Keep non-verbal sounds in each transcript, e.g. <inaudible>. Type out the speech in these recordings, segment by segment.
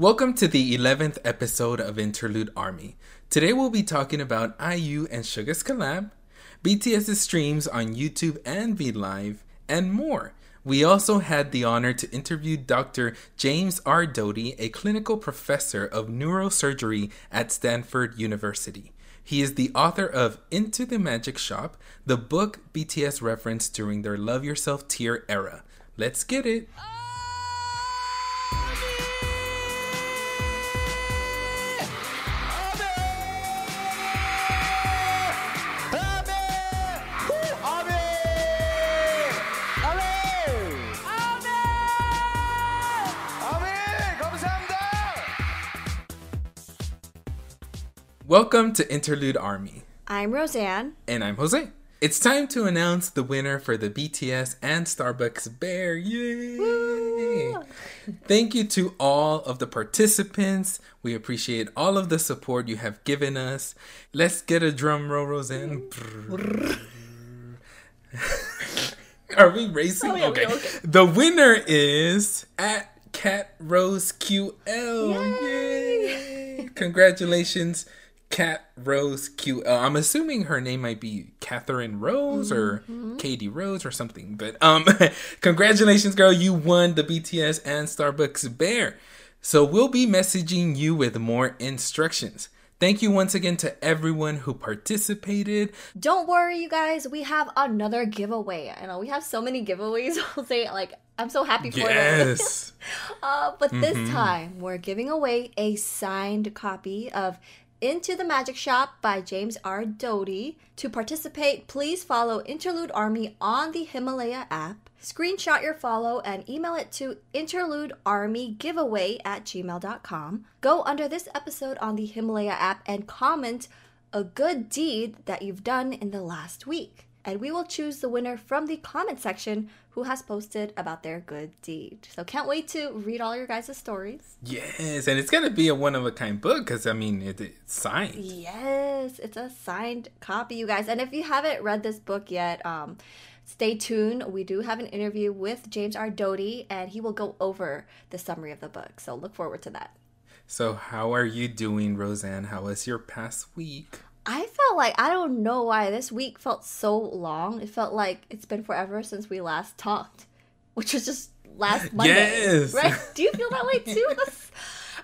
Welcome to the 11th episode of Interlude Army. Today we'll be talking about IU and Suga's collab, BTS's streams on YouTube and VLive, and more. We also had the honor to interview Dr. James R. Doty, a clinical professor of neurosurgery at Stanford University. He is the author of Into the Magic Shop, the book BTS referenced during their Love Yourself Tear era. Let's get it! Welcome to Interlude Army. I'm Rosan. And I'm Jose. It's time to announce the winner for the BTS and Starbucks Bear. Yay! Woo! Thank you to all of the participants. We appreciate all of the support you have given us. Let's get a drum roll, Rosan. Are we racing? Oh, okay. okay. The winner is at Cat Rose QL. Yay! Yay! Congratulations Cat Rose Q. uh, assuming her name might be Catherine Rose or mm-hmm. Katie Rose or something. But um, <laughs> congratulations, girl! You won the BTS and Starbucks Bear. So we'll be messaging you with more instructions. Thank you once again to everyone who participated. Don't worry, you guys. We have another giveaway. I know we have so many giveaways. <laughs> I'll say like I'm so happy for yes. <laughs> uh, but mm-hmm. this time we're giving away a signed copy of into the Magic Shop by James R. Doty. To participate, please follow Interlude Army on the Himalaya app. Screenshot your follow and email it to interludearmygiveaway at gmail.com. Go under this episode on the Himalaya app and comment a good deed that you've done in the last week. And we will choose the winner from the comment section who has posted about their good deed. So can't wait to read all your guys' stories. Yes, and it's gonna be a one of a kind book because I mean it, it's signed. Yes, it's a signed copy, you guys. And if you haven't read this book yet, um, stay tuned. We do have an interview with James R. Doty, and he will go over the summary of the book. So look forward to that. So how are you doing, Rosan? How was your past week? I felt like I don't know why this week felt so long. It felt like it's been forever since we last talked, which was just last <laughs> Monday. Yes. Right? <laughs> Do you feel that way too?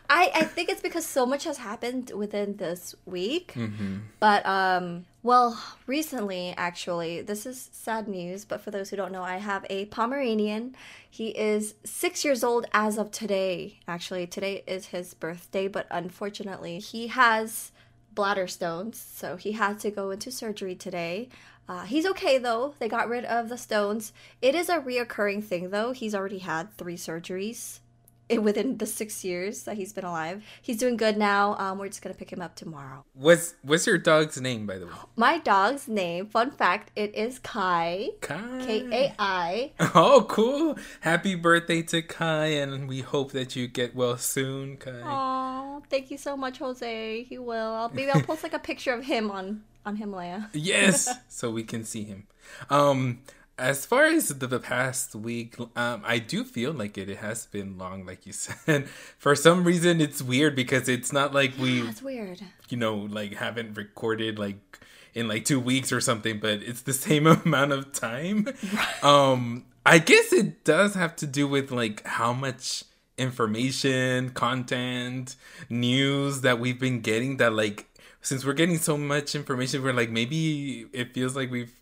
I I think it's because so much has happened within this week. Mm-hmm. But um, well, recently actually, this is sad news. But for those who don't know, I have a Pomeranian. He is six years old as of today. Actually, today is his birthday, but unfortunately, he has bladder stones, so he had to go into surgery today. Uh, he's okay though. They got rid of the stones. It is a reoccurring thing though. He's already had three surgeries within the six years that he's been alive. He's doing good now. Um, we're just gonna pick him up tomorrow. What's what's your dog's name, by the way? <gasps> My dog's name, fun fact, it is Kai. Kai. K A I. <laughs> Oh, cool! Happy birthday to Kai, and we hope that you get well soon, Kai. Oh, thank you so much, Jose. He will. I'll, maybe I'll post like a picture of him on on Himalaya. yes, <laughs> so we can see him. Um, as far as the, the past week, um, I do feel like it, it has been long, like you <laughs> said. For some reason, it's weird because it's not like we. Yeah, it's weird. You know, like haven't recorded like in like two weeks or something, but it's the <laughs> same amount of time. Right. Um, I guess it does have to do with like how much information, content, news that we've been getting that like since we're getting so much information we're like maybe it feels like we've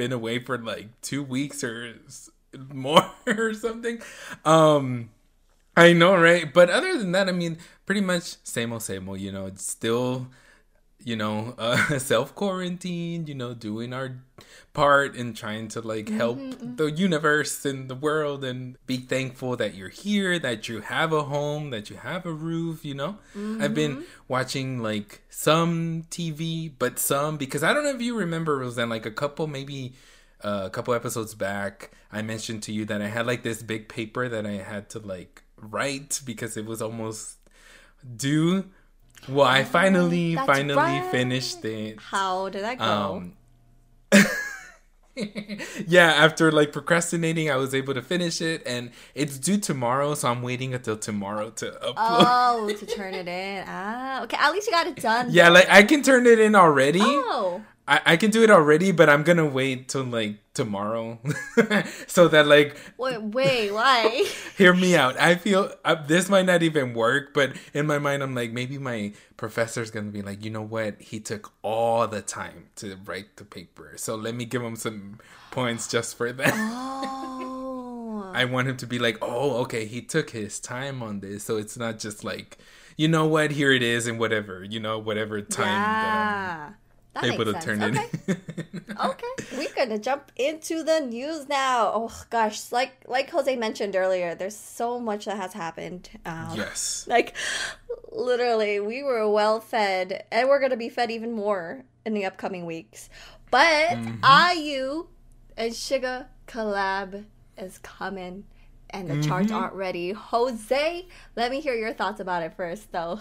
been away for like 2 weeks or more <laughs> or something. Um I know, right? But other than that, I mean, pretty much same old, same old. You know, it's still, you know, <laughs> uh, self quarantine. You know, doing our part in trying to like help mm-hmm, mm-hmm. the universe and the world, and be thankful that you're here, that you have a home, that you have a roof. You know, mm-hmm. I've been watching like some TV, but some because I don't know if you remember, Roseanne, like a couple maybe uh, a couple episodes back, I mentioned to you that I had like this big paper that I had to like write because it was almost due. Well, I finally, oh, finally right. finished it. How did that go? Um, <laughs> yeah, after like procrastinating, I was able to finish it, and it's due tomorrow, so I'm waiting until tomorrow to upload. Oh, to turn it in. Ah, okay. At least you got it done. Yeah, like I can turn it in already. Oh. I, I can do it already, but I'm gonna wait till like tomorrow, <laughs> so that like. Wait, wait, why? <laughs> hear me out. I feel uh, this might not even work, but in my mind, I'm like, maybe my professor's gonna be like, you know what? He took all the time to write the paper, so let me give him some points just for that. Oh. <laughs> I want him to be like, oh, okay, he took his time on this, so it's not just like, you know what? Here it is, and whatever, you know, whatever time. Yeah. That able to sense. turn okay. it. <laughs> okay, we're gonna jump into the news now. Oh gosh, like like Jose mentioned earlier, there's so much that has happened. Um, yes, like literally, we were well fed, and we're gonna be fed even more in the upcoming weeks. But mm-hmm. IU and Suga collab is coming and the mm-hmm. charts aren't ready. Jose, let me hear your thoughts about it first, though.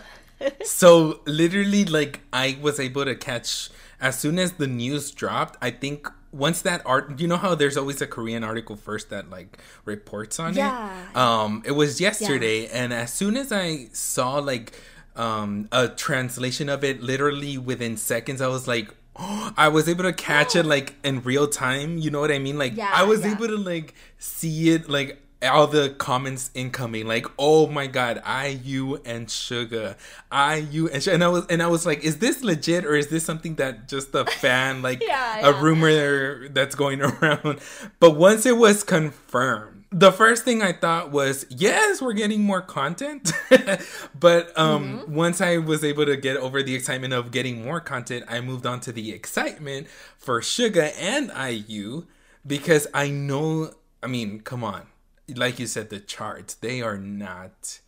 So literally, like I was able to catch as soon as the news dropped. I think once that art, you know how there's always a Korean article first that like reports on yeah. it. Um, it was yesterday, yeah. and as soon as I saw like um a translation of it, literally within seconds, I was like, <gasps> I was able to catch it <gasps> like in real time. You know what I mean? Like I was able to like see it like all the comments incoming like oh my god IU and Suga IU and Suga. and I was and I was like is this legit or is this something that just a fan <laughs> like yeah, yeah. a rumor that's going <laughs> around but once it was confirmed the first thing I thought was yes we're getting more content <laughs> but um mm-hmm. once I was able to get over the excitement of getting more content I moved on to the excitement for Suga and IU because I know I mean come on like you said, the charts, they are not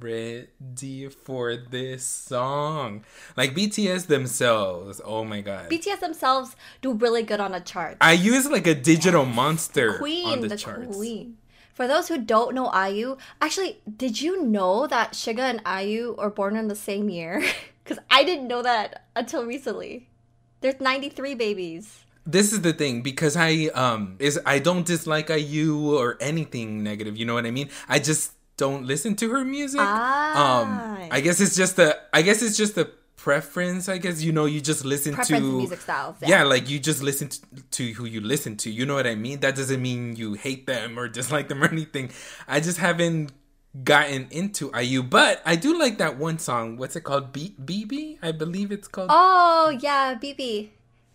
ready for this song. Like BTS themselves, oh my god. BTS themselves do really good on the chart. IU's like a digital monster queen, on the, the charts. Queen. For those who don't know IU, actually, did you know that Suga and IU are born in the same year? <laughs> Because I didn't know that until recently. There's 93 babies this is the thing because I um is I don't dislike IU or anything negative. You know what I mean? I just don't listen to her music. Ah. Um, I guess it's just the I guess it's just the preference. I guess you know you just listen preference to music styles. Yeah. yeah. like you just listen to, to who you listen to. You know what I mean? That doesn't mean you hate them or <laughs> dislike them or anything. I just haven't gotten into IU, but I do like that one song. What's it called? B- BB, I believe it's called. Oh yeah, BB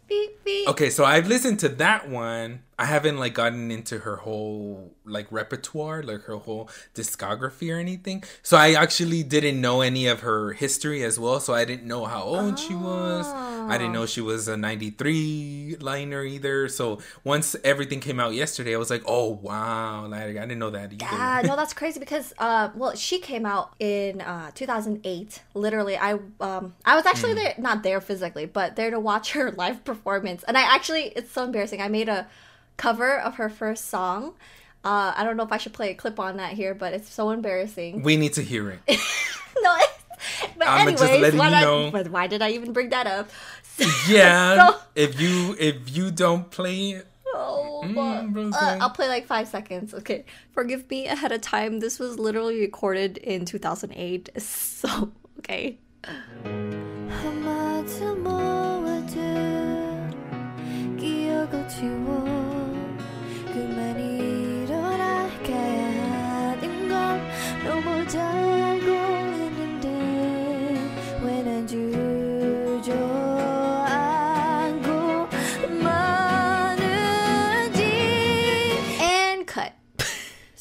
beep, beep. Okay, so I've listened to that one. I haven't like gotten into her whole like repertoire, like her whole discography or anything. So I actually didn't know any of her history as well. So I didn't know how old oh. she was. I didn't know she was a 93 liner either. So once everything came out yesterday, I was like, oh wow, like I didn't know that either. Yeah, no, that's crazy because uh, well, she came out in uh 2008. Literally, I um I was actually mm. there, not there physically, but there to watch her <laughs> live performance. And I actually, it's so embarrassing. I made a cover of her first song. Uh, I don't know if I should play a clip on that here, but it's so embarrassing. We need to hear it. <laughs> no, but I'm anyways, just letting you know. but why did I even bring that up? <laughs> yeah, so, if you if you don't play it. Oh, mm, uh, I'll play like five seconds. Okay, forgive me ahead of time. This was literally recorded in 2008. <laughs> So okay.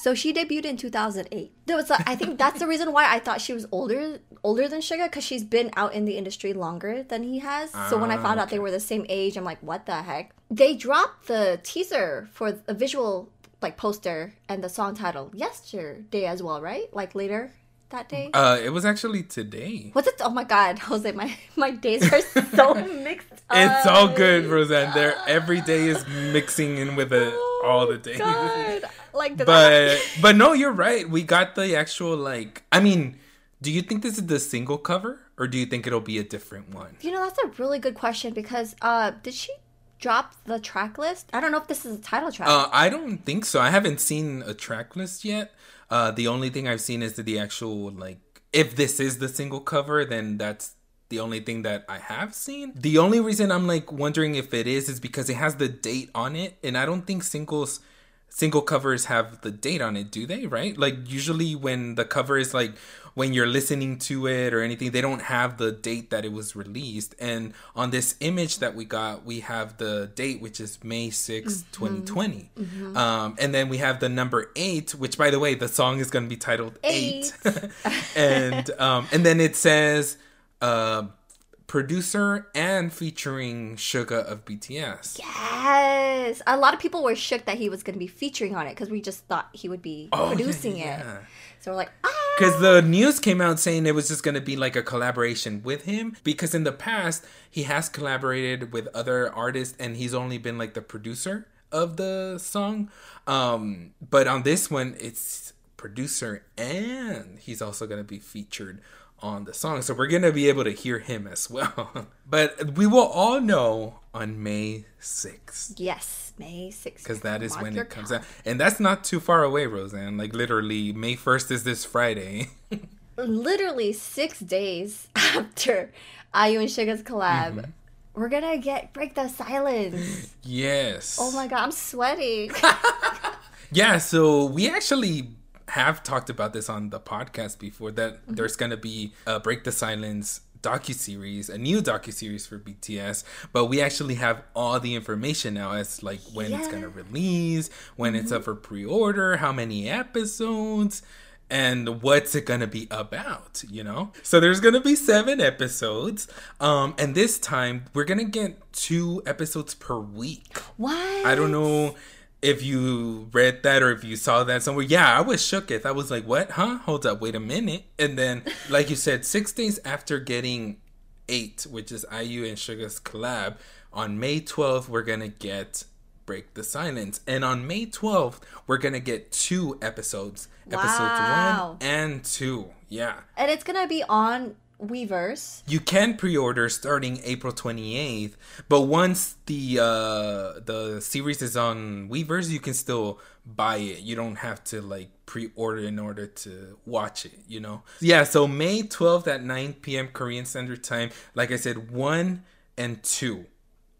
So she debuted in 2008. There was, I think that's the reason why I thought she was older older than Suga because she's been out in the industry longer than he has. So when I ah, found okay. out they were the same age, I'm like, what the heck? They dropped the teaser for a visual like poster and the song title yesterday as well, right? Like later that day? Uh, it was actually today. Was it? Oh my god, <laughs> Jose, my my days are so <laughs> mixed. It's all good, Rosan. There, every day is mixing in with it oh, all the days. God. Like, but but no, you're right. We got the actual like. I mean, do you think this is the single cover, or do you think it'll be a different one? You know, that's a really good question because uh, did she drop the track list? I don't know if this is a title track. Uh, I don't think so. I haven't seen a track list yet. Uh, the only thing I've seen is the actual like. If this is the single cover, then that's the only thing that I have seen. The only reason I'm like wondering if it is is because it has the date on it, and I don't think singles single covers have the date on it, do they? Right? Like usually when the cover is like when you're listening to it or anything, they don't have the date that it was released. And on this image that we got, we have the date, which is May 6, mm-hmm. 2020. Mm-hmm. Um, and then we have the number eight, which by the way, the song is going to be titled Eight. eight. <laughs> and, um, and then it says, uh, producer and featuring Suga of BTS. Yes, a lot of people were shook that he was going to be featuring on it because we just thought he would be oh, producing yeah, yeah. it. So we're like, ah. Because the news came out saying it was just going to be like a collaboration with him. Because in the past, he has collaborated with other artists and he's only been like the producer of the song. Um, but on this one, it's producer and he's also going to be featured on the song. So we're going to be able to hear him as well. <laughs> but we will all know on May 6th. Yes, May 6th. Because that is when it comes out. And that's not too far away, Roseanne. Like literally, May 1st is this Friday. <laughs> literally six days <laughs> after IU and Suga's collab. Mm-hmm. We're gonna get break the silence. Yes. Oh my god, I'm sweating. yeah, so we actually have talked about this on the podcast before that mm-hmm. there's going to be a Break the Silence docu series, a new docu series for BTS, but we actually have all the information now as like when yeah. it's going to release, when mm-hmm. it's up for pre-order, how many episodes, and what's it going to be about, you know? So there's going to be 7 episodes. Um and this time we're going to get 2 episodes per week. What? I don't know if you read that or if you saw that somewhere, yeah, I was shook. If I was like, "What? Huh? Hold up, wait a minute." And then, like you said, six days after getting eight, which is IU and Suga's collab, on May twelfth, we're gonna get Break the Silence, and on May twelfth, we're gonna get two episodes, wow. episodes one and two. Yeah, and it's gonna be on Weverse. You can pre-order starting April 28th, but once the uh the series is on Weverse, you can still buy it. You don't have to like pre-order in order to watch it, you know. Yeah, so May 12th at 9 p.m. Korean Standard Time. Like I said, 1 and 2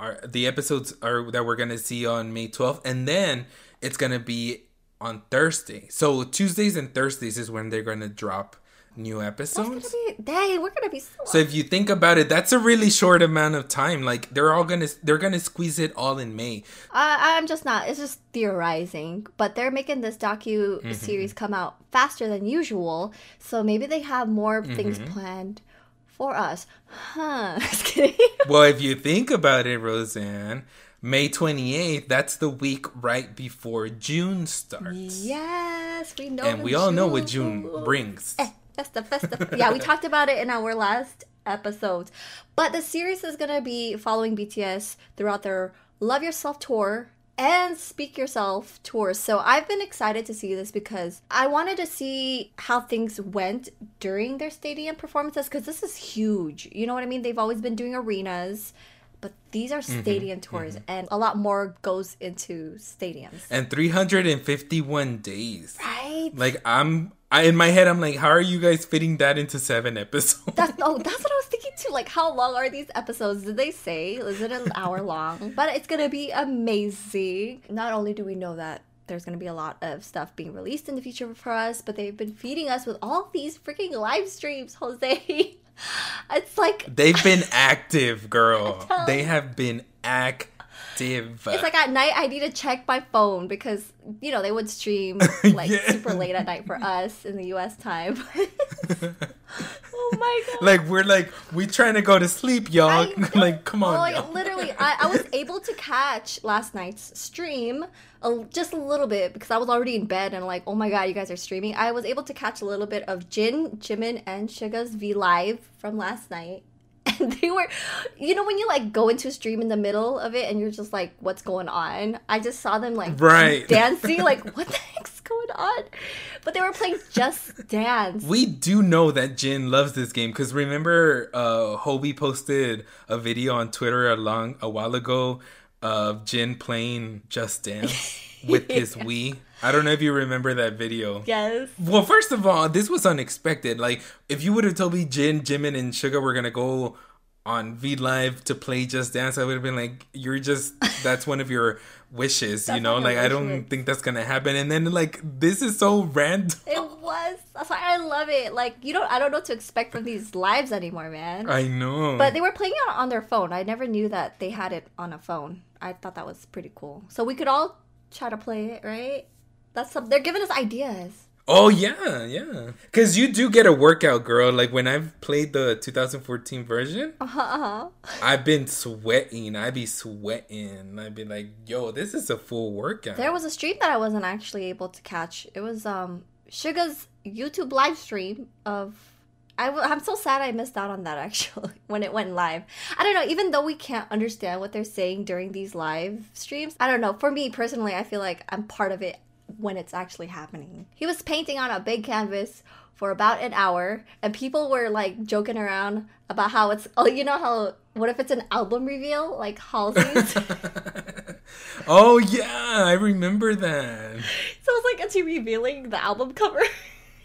are the episodes are that we're going to see on May 12th and then it's going to be on Thursday. So Tuesdays and Thursdays is when they're going to drop new episodes. Be, dang, we're gonna be so. So if you think about it, that's a really short amount of time. Like they're all gonna they're gonna squeeze it all in May. Uh, I'm just not. It's just theorizing, but they're making this docu mm-hmm. series come out faster than usual. So maybe they have more mm-hmm. things planned for us. Huh? <laughs> Just kidding. <laughs> well, if you think about it, Rosan. May 28th, that's the week right before June starts. Yes, we know. And we all June. know what June brings. Eh, Festa, festa. yeah, we talked about it in our last episode. But the series is going to be following BTS throughout their Love Yourself tour and Speak Yourself tours. So I've been excited to see this because I wanted to see how things went during their stadium performances because this is huge. You know what I mean? They've always been doing arenas but these are mm-hmm, stadium mm-hmm, tours mm-hmm. and a lot more goes into stadiums. And 351 days. Right? Like i'm I, in my head i'm like how are you guys fitting that into seven episodes? That's oh <laughs> that's what i was thinking too. Like how long are these episodes? Did they say? Is it an hour long? <laughs> But it's gonna be amazing. Not only do we know that there's going to be a lot of stuff being released in the future for us, but they've been feeding us with all these freaking live streams, Jose. <laughs> It's like they've been active, girl. <laughs> They have been active. It's like at night I need to check my phone because you know they would stream <laughs> like yeah. super late at night for us in the U.S. time. <laughs> <laughs> oh my god! Like we're like we trying to go to sleep, y'all. <laughs> like come on. Like, literally, I, I was able to catch last night's stream a, just a little bit because I was already in bed and like, oh my god, you guys are streaming. I was able to catch a little bit of Jin, Jimin, and Suga's V Live from last night. <laughs> And they were, you know, when you like go into a stream in the middle of it and you're just like, what's going on? I just saw them like right. dancing, like, what the heck's on? But they were playing Just <laughs> Dance. We do know that Jin loves this game because remember, uh, Hobi posted a video on Twitter a long a while ago of Jin playing Just Dance <laughs> with his Wii. I don't know if you remember that video. Yes. Well, first of all, this was unexpected. Like, if you would have told me Jin, Jimin, and Suga were gonna go on V Live to play Just Dance, I would have been like, "You're just that's one of your wishes," you know. Like, I don't think that's gonna happen. And then like, this is so random. It was. That's why I love it. Like, you don't. I don't know what to expect from these lives anymore, man. I know. But they were playing it on their phone. I never knew that they had it on a phone. I thought that was pretty cool. So we could all try to play it, right? That's some, they're giving us ideas. Oh yeah, yeah. Cause you do get a workout, girl. Like when I've played the 2014 version, uh-huh, uh-huh. I've been sweating. I'd be sweating. I'd be like, yo, this is a full workout. There was a stream that I wasn't actually able to catch. It was um Suga's YouTube live stream of I w- I'm so sad I missed out on that <laughs> actually when it went live. I don't know, even though we can't understand what they're saying during these live streams, I don't know. For me personally, I feel like I'm part of it when it's actually happening. He was painting on a big canvas for about an hour, and people were like joking around about how it's, oh, you know how, what if it's an album reveal like Halsey's? <laughs> oh, yeah, I remember that. So it's like, is he revealing the album cover?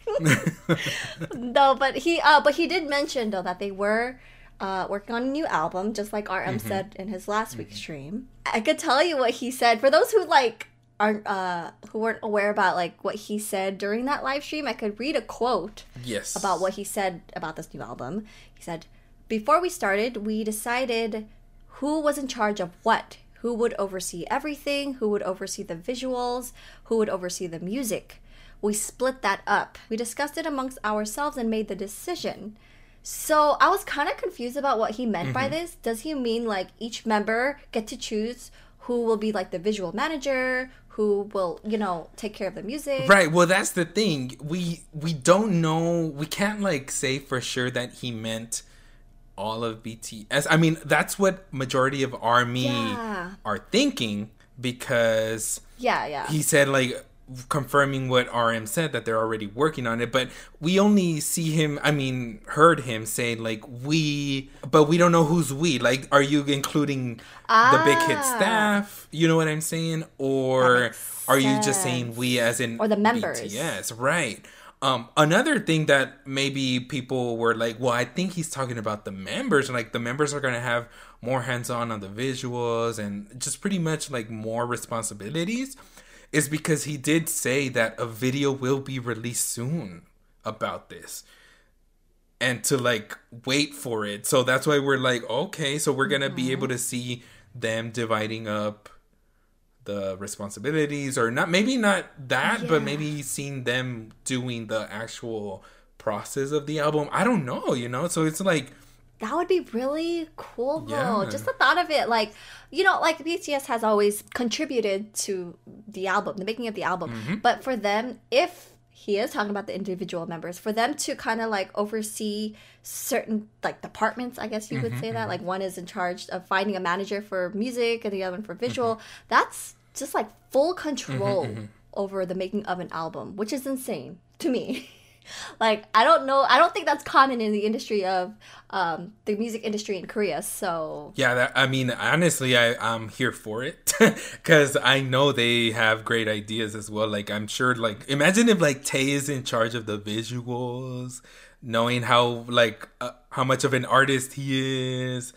<laughs> no, but he uh but he did mention though that they were uh, working on a new album, just like RM mm-hmm. said in his last mm-hmm. week's stream. I could tell you what he said for those who like aren't uh who weren't aware about like what he said during that live stream. I could read a quote. Yes. About what he said about this new album. He said, "Before we started, we decided who was in charge of what." Who would oversee everything? Who would oversee the visuals? Who would oversee the music? we split that up. We discussed it amongst ourselves and made the decision. So I was kind of confused about what he meant mm-hmm. by this. Does he mean like each member get to choose who will be like the visual manager, who will you know take care of the music? Right. Well, that's the thing. We we don't know. We can't like say for sure that he meant all of BTS. I mean, that's what majority of Army yeah. are thinking because yeah, yeah. He said like confirming what RM said that they're already working on it, but we only see him, I mean, heard him say like we, but we don't know who's we. Like, are you including ah. the big hit ah. staff? You know what I'm saying? Or are you just saying we as in or the members? Yes, right. Um, another thing that maybe people were like, well, I think he's talking about the members, and like the members are gonna have more hands on on the visuals and just pretty much like more responsibilities is because he did say that a video will be released soon about this and to like wait for it. So that's why we're like, okay, so we're gonna mm-hmm. be able to see them dividing up the responsibilities or not maybe not that yeah. but maybe seeing them doing the actual process of the album i don't know you know so it's like that would be really cool though. Yeah. Just the thought of it, like you know, like BTS has always contributed to the album, the making of the album. Mm-hmm. But for them, if he is talking about the individual members, for them to kind of like oversee certain like departments, I guess you mm-hmm, would say that. Mm-hmm. Like one is in charge of finding a manager for music and the other one for visual. Mm-hmm. That's just like full control mm-hmm, over the making of an album, which is insane to me. <laughs> like I don't know. I don't think that's common in the industry of um, the music industry in Korea. So yeah, that, I mean, honestly, I I'm here for it <laughs> because I know they have great ideas as well. Like I'm sure, like imagine if like Tae is in charge of the visuals, knowing how like uh, how much of an artist he is.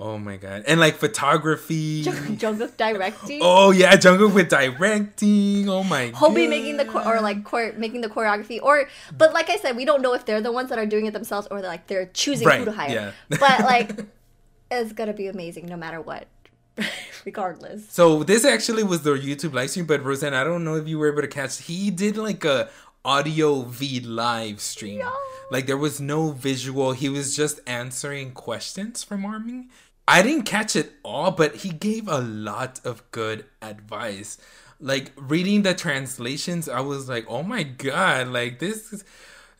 Oh my god! And like photography, Jungkook directing. Oh yeah, Jungkook with directing. Oh my. Hobi god. making the or like chore- making the choreography, or but like I said, we don't know if they're the ones that are doing it themselves or they're like they're choosing right, who to hire. Yeah. but <laughs> like, it's gonna be amazing no matter what. <laughs> regardless. So this actually was the YouTube live stream, but Rosan, I don't know if you were able to catch. He did like a audio V live stream. No. Like there was no visual. He was just answering questions from Army. I didn't catch it all, but he gave a lot of good advice. Like reading the translations, I was like, "Oh my god, like this is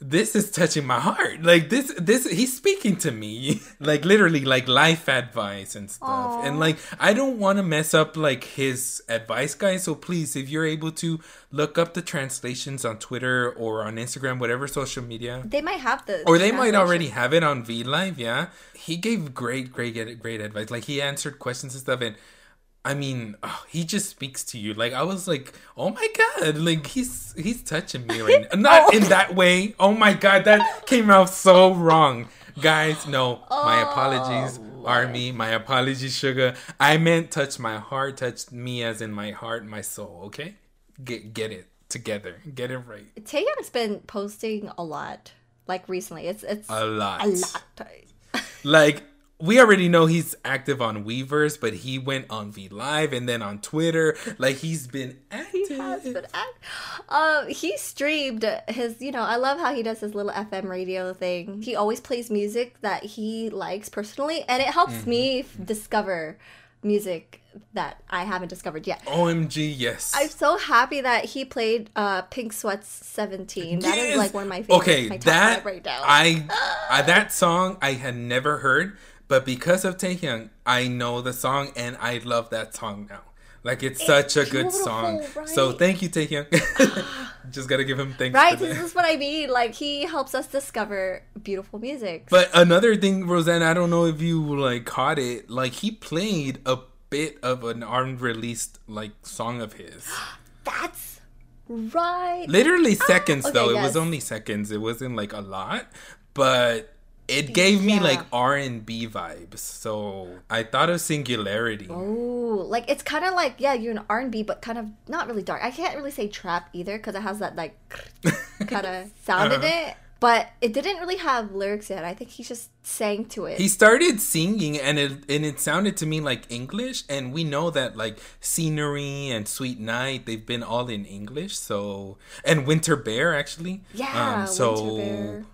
this is touching my heart. Like this, this he's speaking to me, <laughs> like literally, like life advice and stuff. Aww. And like I don't want to mess up like his advice, guys. So please, if you're able to look up the translations on Twitter or on Instagram, whatever social media, they might have the or they might already have it on V Live. Yeah, he gave great, great, great advice. Like he answered questions and stuff and I mean, oh, he just speaks to you. Like I was like, oh my god, like he's he's touching me right now. Not <laughs> oh. in that way. Oh my god, that came out so wrong, guys. No, oh, my apologies, Lord. Army. My apologies, Suga. I meant touch my heart, touch me as in my heart, my soul. Okay, get get it together, get it right. Taehyung's been posting a lot, like recently. It's it's a lot, a lot. like we already know he's active on Weverse, but he went on V Live and then on Twitter. Like he's been active. He has been active. Uh, he streamed his. You know, I love how he does his little FM radio thing. He always plays music that he likes personally, and it helps mm-hmm. me discover music that I haven't discovered yet. OMG, yes. I'm so happy that he played uh, Pink Sweats 17. Yes! That is like one of my favorite. Okay, my that right now. I, I that song I had never heard but because of Taehyung, I know the song and I love that song now. Like it's, it's such a good song. Right? So thank you, Taehyung. <laughs> <laughs> Just gotta give him thanks. Right, this is what I mean. Like he helps us discover beautiful music. But another thing, Rosan, I don't know if you like caught it. Like he played a bit of an unreleased like song of his. <gasps> That's right. Literally ah, seconds ah, okay, though. Yes. It was only seconds. It wasn't like a lot, but it gave me like r&b vibes so i thought of singularity. Oh like it's kind of like yeah you're an r&b but kind of not really dark. I can't really say trap either because it has that like <laughs> kind of sound uh-huh. in it but it didn't really have lyrics yet. I think he just sang to it. He started singing and it and it sounded to me like english and we know that like scenery and sweet night they've been all in english so and winter bear actually. Yeah um, so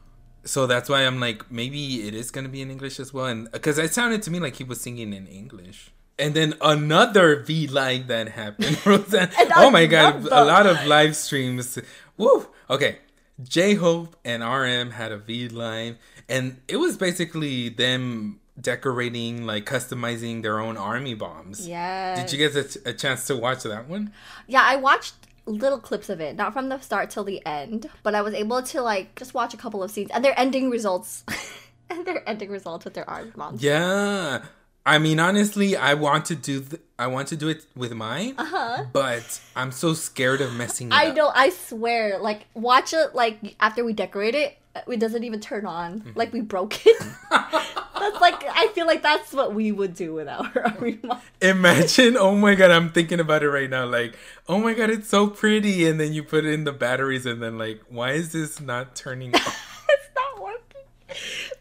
so that's why I'm like, maybe it is gonna be in English as well, and because it sounded to me like he was singing in English. And then another V live that happened. <laughs> oh my god, a lot of live streams. Woo! Okay, J Hope and RM had a V live, and it was basically them decorating, like customizing their own army bombs. Yeah. Did you get a, a chance to watch that one? Yeah, I watched little clips of it, not from the start till the end, but I was able to like just watch a couple of scenes and their ending results. <laughs> and their ending results with their art moms. Yeah. I mean, honestly, I want to do th- I want to do it with mine, uh-huh. but I'm so scared of messing it I up. know. I swear, like watch it like after we decorate it, it doesn't even turn on. Mm-hmm. Like we broke it. <laughs> that's like I feel like that's what we would do with our remote. Imagine, oh my god, I'm thinking about it right now. Like, oh my god, it's so pretty, and then you put in the batteries, and then like, why is this not turning? <laughs> On? it's not working.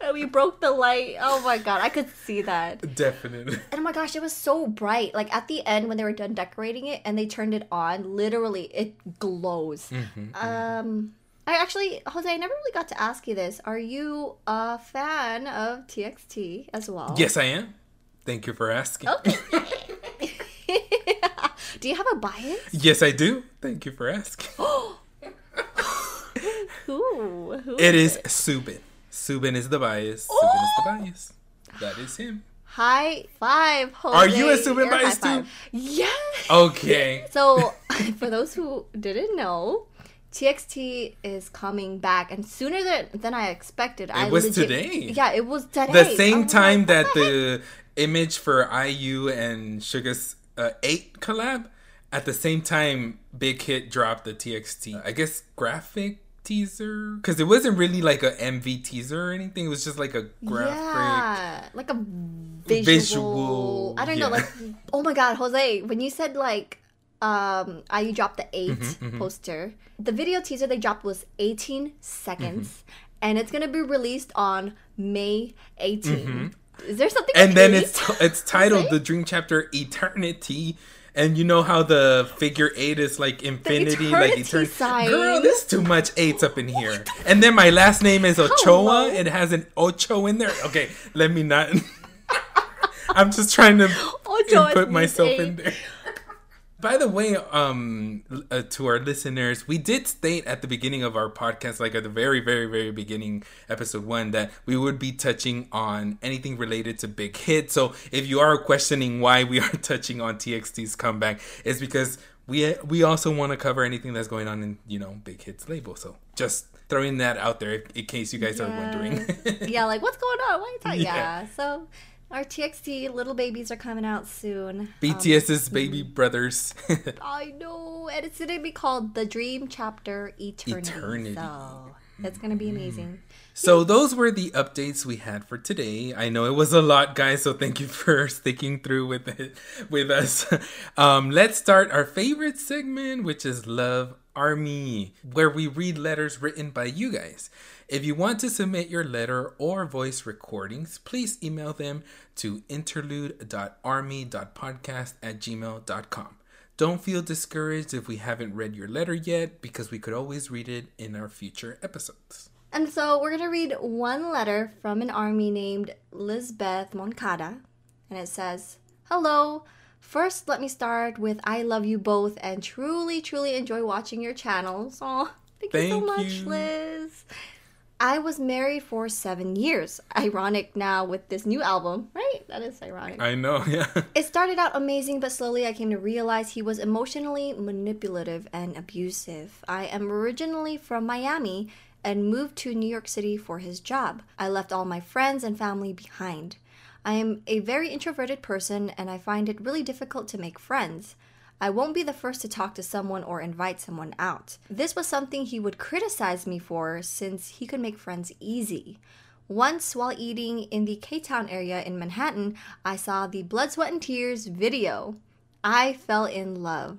And we broke the light. Oh my god, I could see that. Definitely. And oh my gosh, it was so bright. Like at the end when they were done decorating it and they turned it on, literally it glows. Mm-hmm, um. Mm-hmm I actually, Jose, I never really got to ask you this. Are you a fan of TXT as well? Yes, I am. Thank you for asking. Okay. <laughs> <laughs> do you have a bias? Yes, I do. Thank you for asking. <gasps> who? who? It is, is Soobin. Soobin is the bias. Oh! Soobin is the bias. That is him. High five, Jose. Are you a Soobin bias too? Yes. Okay. So, <laughs> for those who didn't know, TXT is coming back, and sooner than, than I expected. It I was legit, today. Yeah, it was today. The same time like, that the image for IU and Suga's uh, eight collab. At the same time, Big Hit dropped the TXT. I guess graphic teaser because it wasn't really like a MV teaser or anything. It was just like a graphic, yeah, like a visual. visual I don't yeah. know, like oh my god, Jose, when you said like um IU dropped the 8 mm-hmm, mm-hmm. poster. The video teaser they dropped was 18 seconds. Mm-hmm. And it's gonna be released on May 18. Mm-hmm. Is there something? And then it's it's titled the Dream Chapter Eternity. And you know how the figure eight is like infinity, like eternity. Girl, there's too much eights up in here. And then my last name is Ochoa. Hello. It has an Ocho in there. Okay, let me not. <laughs> I'm just trying to Ocho put myself in there. By the way, um, uh, to our listeners, we did state at the beginning of our podcast, like at the very, very, very beginning, episode one, that we would be touching on anything related to Big Hit. So if you are questioning why we <laughs> are touching on TXT's comeback, it's because we we also want to cover anything that's going on in you know Big Hit's label. So just throwing that out there in case you guys yeah. are wondering. yeah, like what's going on? What are you talking? <laughs> Yeah. yeah. So our TXT little babies are coming out soon. BTS's um, baby <laughs> brothers. I know, and it's gonna be called the Dream Chapter Eternity. Eternity. So it's gonna be amazing. So those were the updates we had for today. I know it was a lot, guys. So thank you <laughs> for sticking through with it with us. <laughs> Um, let's start our favorite segment, which is Love Army, where we read letters written by you guys. If you want to submit your letter or voice recordings, please email them to interlude.army.podcast at gmail.com. Don't feel discouraged if we haven't read your letter yet, because we could always read it in our future episodes. And so we're going to read one letter from an army named Lisbeth Moncada. And it says, Hello. First, let me start with I love you both and truly, truly enjoy watching your channels. Oh, thank, thank you so much, you. Liz. I was married for seven years. Ironic now with this new album, right? That is ironic. I know, <laughs> yeah. It started out amazing, but slowly I came to realize he was emotionally manipulative and abusive. I am originally from Miami and moved to New York City for his job. I left all my friends and family behind. I am a very introverted person and I find it really difficult to make friends. I won't be the first to talk to someone or invite someone out. This was something he would criticize me for since he could make friends easy. Once, while eating in the K Town area in Manhattan, I saw the Blood, Sweat, and Tears video. I fell in love.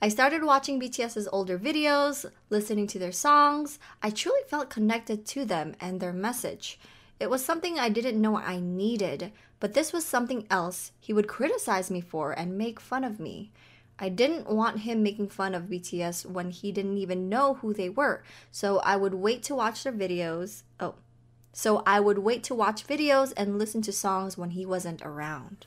I started watching BTS's older videos, listening to their songs. I truly felt connected to them and their message. It was something I didn't know I needed, but this was something else he would criticize me for and make fun of me. I didn't want him making fun of BTS when he didn't even know who they were. So I would wait to watch their videos. Oh. So I would wait to watch videos and listen to songs when he wasn't around.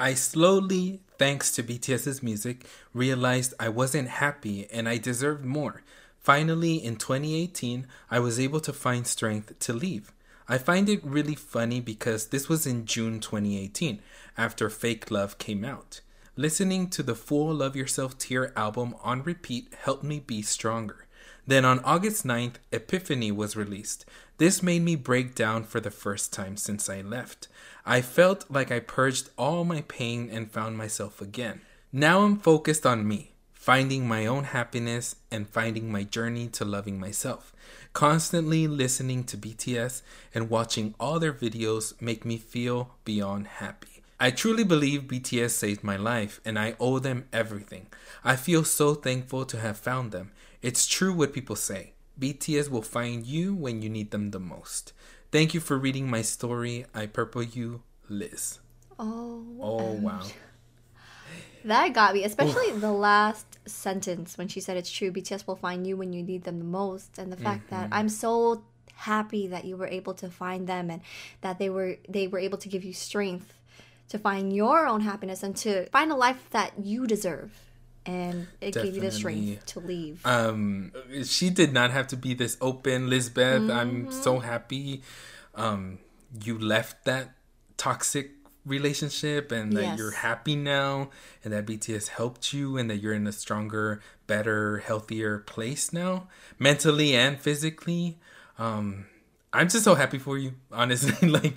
I slowly, thanks to BTS's music, realized I wasn't happy and I deserved more. Finally, in 2018, I was able to find strength to leave. I find it really funny because this was in June 2018, after Fake Love came out. Listening to the full Love Yourself Tear album on repeat helped me be stronger. Then on August 9th, Epiphany was released. This made me break down for the first time since I left. I felt like I purged all my pain and found myself again. Now I'm focused on me, finding my own happiness and finding my journey to loving myself. Constantly listening to BTS and watching all their videos make me feel beyond happy. I truly believe BTS saved my life and I owe them everything. I feel so thankful to have found them. It's true what people say BTS will find you when you need them the most. Thank you for reading my story. I purple you, Liz. Oh, oh wow. That got me, especially the last sentence when she said it's true. BTS will find you when you need them the most, and the fact mm-hmm. that I'm so happy that you were able to find them and that they were they were able to give you strength to find your own happiness and to find a life that you deserve and it Definitely. gave you the strength to leave. Um, she did not have to be this open, Lisbeth. Mm-hmm. I'm so happy um, you left that toxic relationship and that yes. you're happy now and that BTS helped you and that you're in a stronger, better, healthier place now, mentally and physically. Um, I'm just so happy for you, honestly. <laughs> like,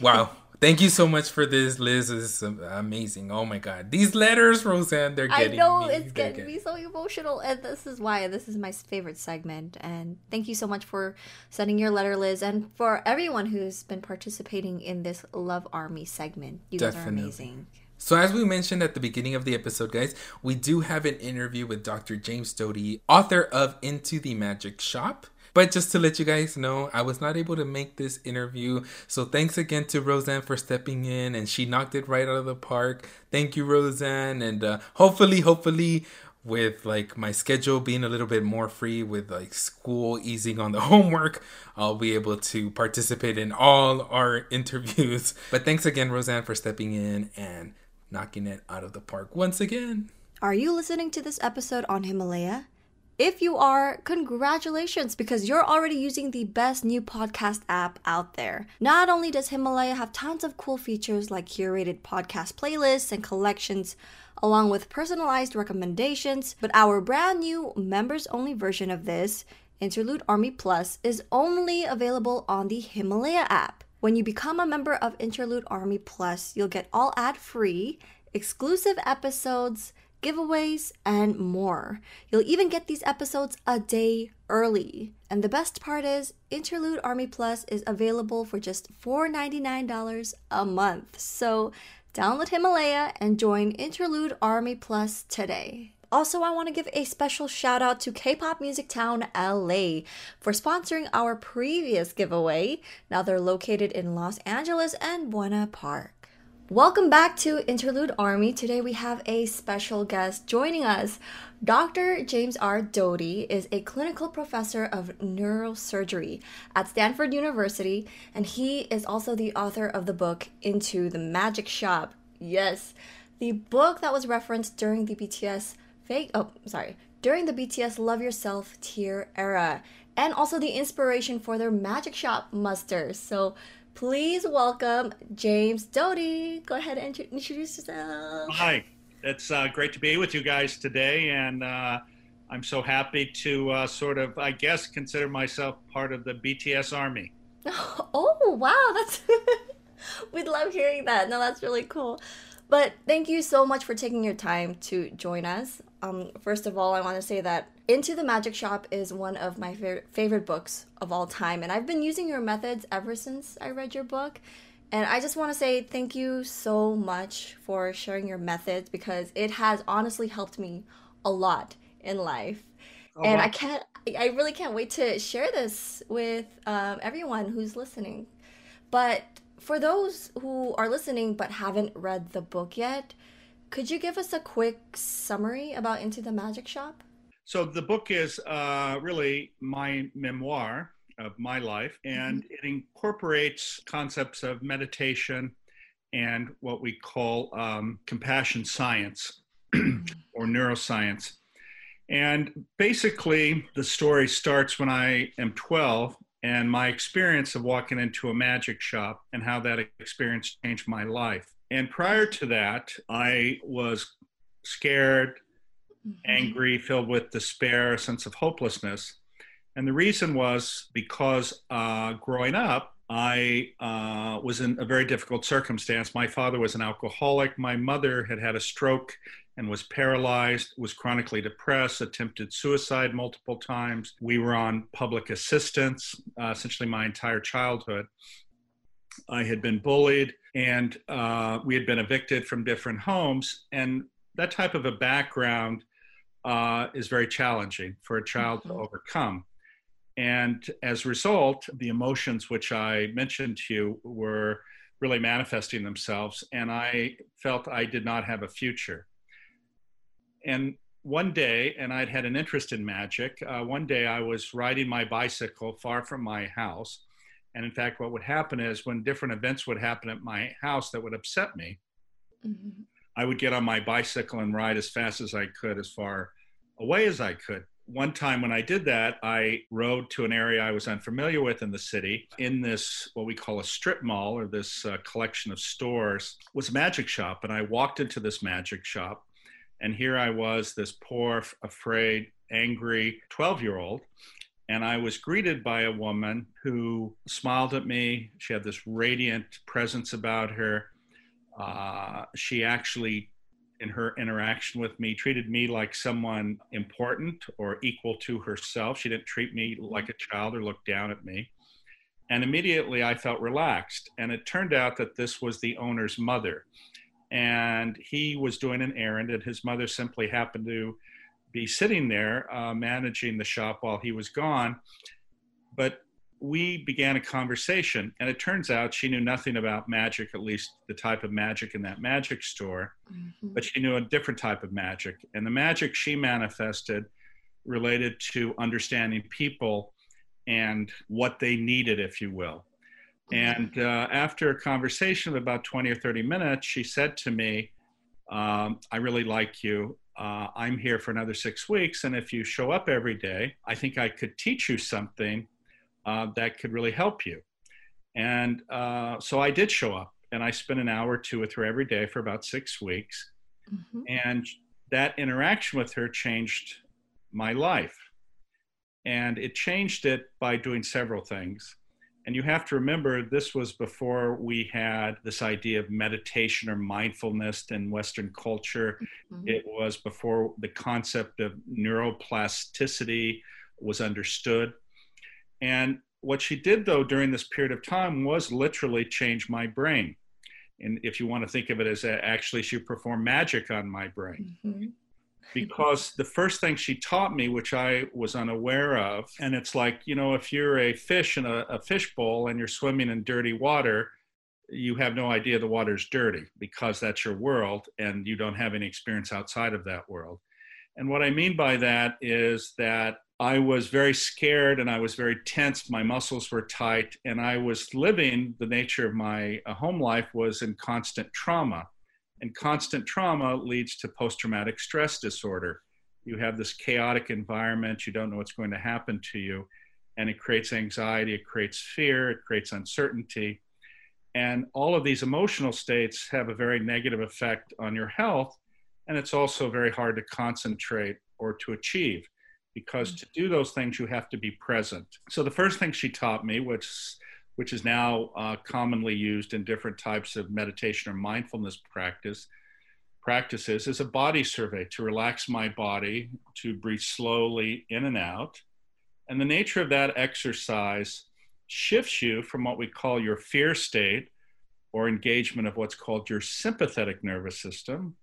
wow. Thank you so much for this, Liz. It's amazing. Oh my god, these letters, Rosan, they're getting. Me. I know me. it's they're getting, me so emotional, and this is why this is my favorite segment. And thank you so much for sending your letter, Liz, and for everyone who's been participating in this Love Army segment. You Definitely. guys are amazing. So, as we mentioned at the beginning of the episode, guys, we do have an interview with Dr. James Doty, author of Into the Magic Shop. But just to let you guys know, I was not able to make this interview. So thanks again to Rosan for stepping in and she knocked it right out of the park. Thank you, Rosan. And uh, hopefully, hopefully, with like my schedule being a little bit more free with like school easing on the <laughs> homework, I'll be able to participate in all our <laughs> interviews. But thanks again, Rosan, for stepping in and knocking it out of the park once again. Are you listening to this episode on Himalaya? If you are, congratulations because you're already using the best new podcast app out there. Not only does Himalaya have tons of cool features like curated podcast playlists and collections, along with personalized recommendations, but our brand new members only version of this, Interlude Army Plus, is only available on the Himalaya app. When you become a member of Interlude Army Plus, you'll get all ad free, exclusive episodes giveaways, and more. You'll even get these episodes a day early. And the best part is, Interlude Army Plus is available for just $4.99 a month. So download Himalaya and join Interlude Army Plus today. Also, I want to give a special shout out to K pop Music Town LA for sponsoring our previous giveaway. Now they're located in Los Angeles and Buena Park. Welcome back to Interlude Army. Today we have a special guest joining us. Dr. James R. Doty is a clinical professor of neurosurgery at Stanford University, and he is also the author of the book Into the Magic Shop. Yes, the book that was referenced during the BTS fake oh sorry, during the BTS Love Yourself Tear era, and also the inspiration for their Magic Shop musters. So please welcome James Doty. Go ahead and introduce yourself. Hi, it's uh, great to be with you guys today, and uh, I'm so happy to uh, sort of, I guess, consider myself part of the BTS army. <laughs> Oh, wow, that's <laughs> we'd love hearing that. No, that's really cool. But thank you so much for taking your time to join us. Um, first of all, I want to say that Into the Magic Shop is one of my favorite favorite books of all time, and I've been using your methods ever since I read your book. And I just want to say thank you so much for sharing your methods because it has honestly helped me a lot in life. Oh, and wow. I can't, I really can't wait to share this with um, everyone who's listening. But for those who are listening but haven't read the book yet, could you give us a quick summary about Into the Magic Shop? So, the book is uh, really my memoir of my life, and mm-hmm. it incorporates concepts of meditation and what we call um, compassion science or neuroscience. And basically, the story starts when I am 12 and my experience of walking into a magic shop and how that experience changed my life. And prior to that, I was scared, mm-hmm. angry, filled with despair, a sense of hopelessness. And the reason was because uh, growing up, I uh, was in a very difficult circumstance. My father was an alcoholic. My mother had had a stroke and was paralyzed, was chronically depressed, attempted suicide multiple times. We were on public assistance uh, essentially my entire childhood. I had been bullied and uh, we had been evicted from different homes. And that type of a background uh, is very challenging for a child mm-hmm. to overcome. And as a result, the emotions which I mentioned to you were really manifesting themselves, and I felt I did not have a future and one day, and I'd had an interest in magic. Uh, one day, I was riding my bicycle far from my house. And in fact, what would happen is when different events would happen at my house that would upset me, mm-hmm. I would get on my bicycle and ride as fast as I could, as far away as I could. One time when I did that, I rode to an area I was unfamiliar with in the city. In this, what we call a strip mall or this uh, collection of stores, was a magic shop. And I walked into this magic shop and here I was, this poor, afraid, angry 12 year old. And I was greeted by a woman who smiled at me. She had this radiant presence about her. Uh, she actually, in her interaction with me, treated me like someone important or equal to herself. She didn't treat me like a child or look down at me. And immediately I felt relaxed. And it turned out that this was the owner's mother and he was doing an errand, and his mother simply happened to be sitting there uh, managing the shop while he was gone. But we began a conversation, and it turns out she knew nothing about magic, at least the type of magic in that magic store, mm-hmm. but she knew a different type of magic. And the magic she manifested related to understanding people and what they needed, if you will. And uh, after a conversation of about 20 or 30 minutes, she said to me, um, I really like you. Uh, I'm here for another six weeks. And if you show up every day, I think I could teach you something uh, that could really help you. And uh, so I did show up and I spent an hour or two with her every day for about six weeks. Mm-hmm. And that interaction with her changed my life. And it changed it by doing several things. And you have to remember, this was before we had this idea of meditation or mindfulness in Western culture. Mm-hmm. It was before the concept of neuroplasticity was understood. And what she did, though, during this period of time was literally change my brain. And if you want to think of it as a, actually, she performed magic on my brain. Mm-hmm because the first thing she taught me, which I was unaware of, and it's like, you know, if you're a fish in a, a fish bowl and you're swimming in dirty water, you have no idea the water's dirty because that's your world and you don't have any experience outside of that world. And what I mean by that is that I was very scared and I was very tense. My muscles were tight, and I was living the nature of my uh, home life was in constant trauma. And constant trauma leads to post traumatic stress disorder. You have this chaotic environment, you don't know what's going to happen to you, and it creates anxiety, it creates fear, it creates uncertainty. And all of these emotional states have a very negative effect on your health. And it's also very hard to concentrate or to achieve because to do those things, you have to be present. So, the first thing she taught me, which which is now uh, commonly used in different types of meditation or mindfulness practice practices is a body survey to relax my body to breathe slowly in and out. And the nature of that exercise shifts you from what we call your fear state or engagement of what's called your sympathetic nervous system.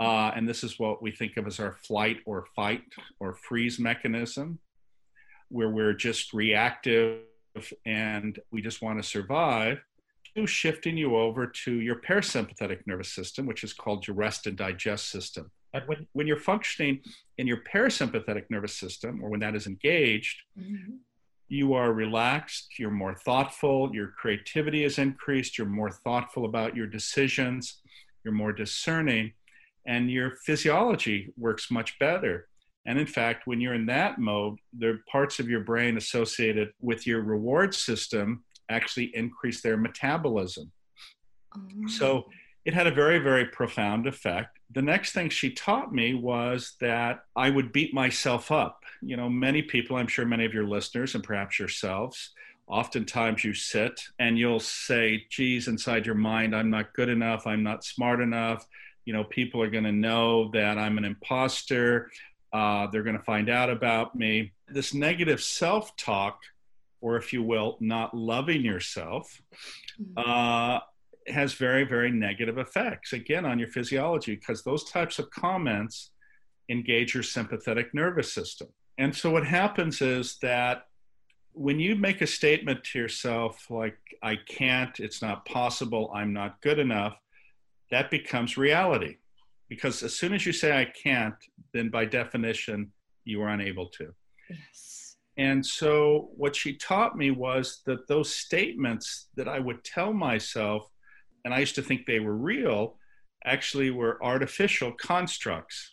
Uh, and this is what we think of as our flight or fight or freeze mechanism where we're just reactive and we just want to survive, to shifting you over to your parasympathetic nervous system, which is called your rest and digest system. And when, when you're functioning in your parasympathetic nervous system, or when that is engaged, mm-hmm. you are relaxed, you're more thoughtful, your creativity is increased, you're more thoughtful about your decisions, you're more discerning, and your physiology works much better. And in fact, when you're in that mode, the parts of your brain associated with your reward system actually increase their metabolism. Oh. So it had a very, very profound effect. The next thing she taught me was that I would beat myself up. You know, many people, I'm sure many of your listeners and perhaps yourselves, oftentimes you sit and you'll say, geez, inside your mind, I'm not good enough, I'm not smart enough. You know, people are going to know that I'm an imposter. Uh, they're going to find out about me. This negative self talk, or if you will, not loving yourself, mm-hmm. uh, has very, very negative effects, again, on your physiology, because those types of comments engage your sympathetic nervous system. And so what happens is that when you make a statement to yourself like, I can't, it's not possible, I'm not good enough, that becomes reality because as soon as you say I can't, then by definition you are unable to. Yes. And so what she taught me was that those statements that I would tell myself, and I used to think they were real, actually were artificial constructs.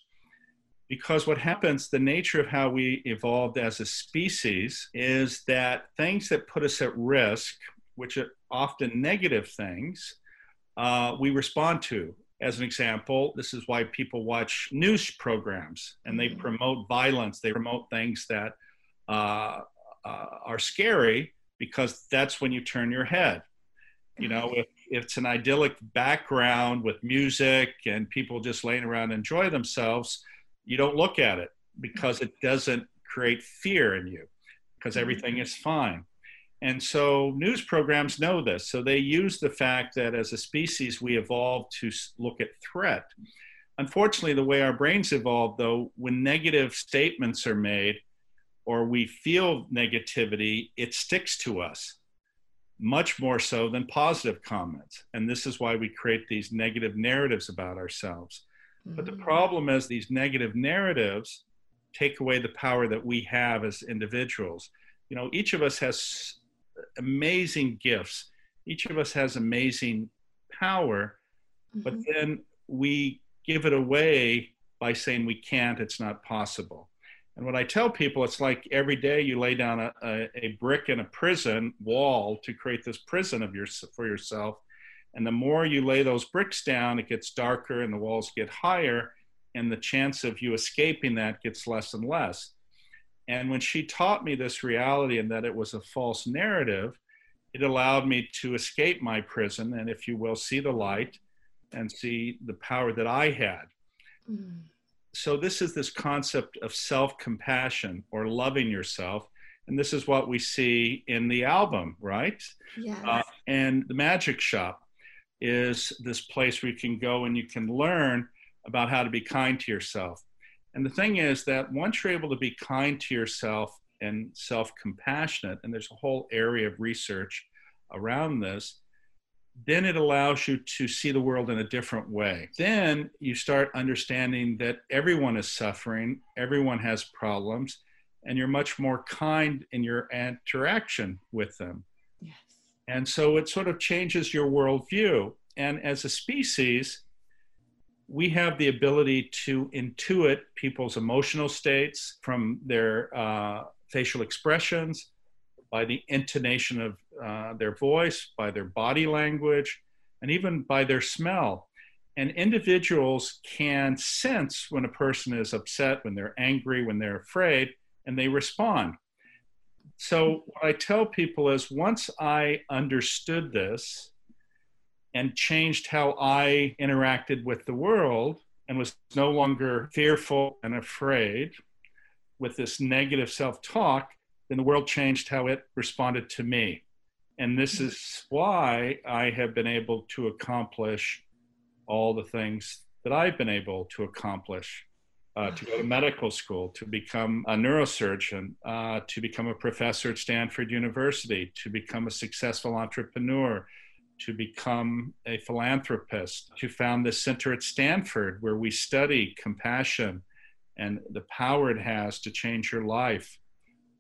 Because what happens, the nature of how we evolved as a species is that things that put us at risk, which are often negative things, uh, we respond to as an example, this is why people watch news programs and they mm-hmm. promote violence. They promote things that uh, uh, are scary because that's when you turn your head. You know, if, if it's an idyllic background with music and people just laying around enjoy themselves, you don't look at it because it doesn't create fear in you because mm-hmm. everything is fine. And so news programs know this. So they use the fact that as a species, we evolved to look at threat. Unfortunately, the way our brains evolved, though, when negative statements are made or we feel negativity, it sticks to us much more so than positive comments. And this is why we create these negative narratives about ourselves. Mm-hmm. But the mm. problem is, these negative narratives take away the power that we have as individuals. You know, each of us has amazing gifts, each of us has amazing power, mm-hmm. but then we give it away by saying we can't, it's not possible. And what I tell people, it's like every day you lay down a, a, a, brick in a prison wall to create this prison of your, for yourself. And the more you lay those bricks down, it gets darker and the walls get higher, and the chance of you escaping that gets less and less. And when she taught me this reality and that it was a false narrative, it allowed me to escape my prison and, if you will, see the light and see the power that I had. Mm. So, this is this concept of self compassion or loving yourself. And this is what we see in the album, right? Yes. Uh, and the Magic Shop is this place where you can go and you can learn about how to be kind to yourself. And the thing is that once you're able to be kind to yourself and self compassionate, and there's a whole area of research around this, then it allows you to see the world in a different way. Then you start understanding that everyone is suffering, everyone has problems, and you're much more kind in your interaction with them. Yes. And so it sort of changes your worldview. And as a species, we have the ability to intuit people's emotional states from their uh, facial expressions, by the intonation of uh, their voice, by their body language, and even by their smell. And individuals can sense when a person is upset, when they're angry, when they're afraid, and they respond. So, what I tell people is once I understood this and changed how I interacted with the world and was no longer fearful and afraid with this negative self talk, then the world changed how it responded to me. And this is why I have been able to accomplish all the things that I've been able to accomplish uh, to go to <sighs> medical school, to become a neurosurgeon, uh, to become a professor at Stanford University, to become a successful entrepreneur, to become a philanthropist, to found the center at Stanford where we study compassion and the power it has to change your life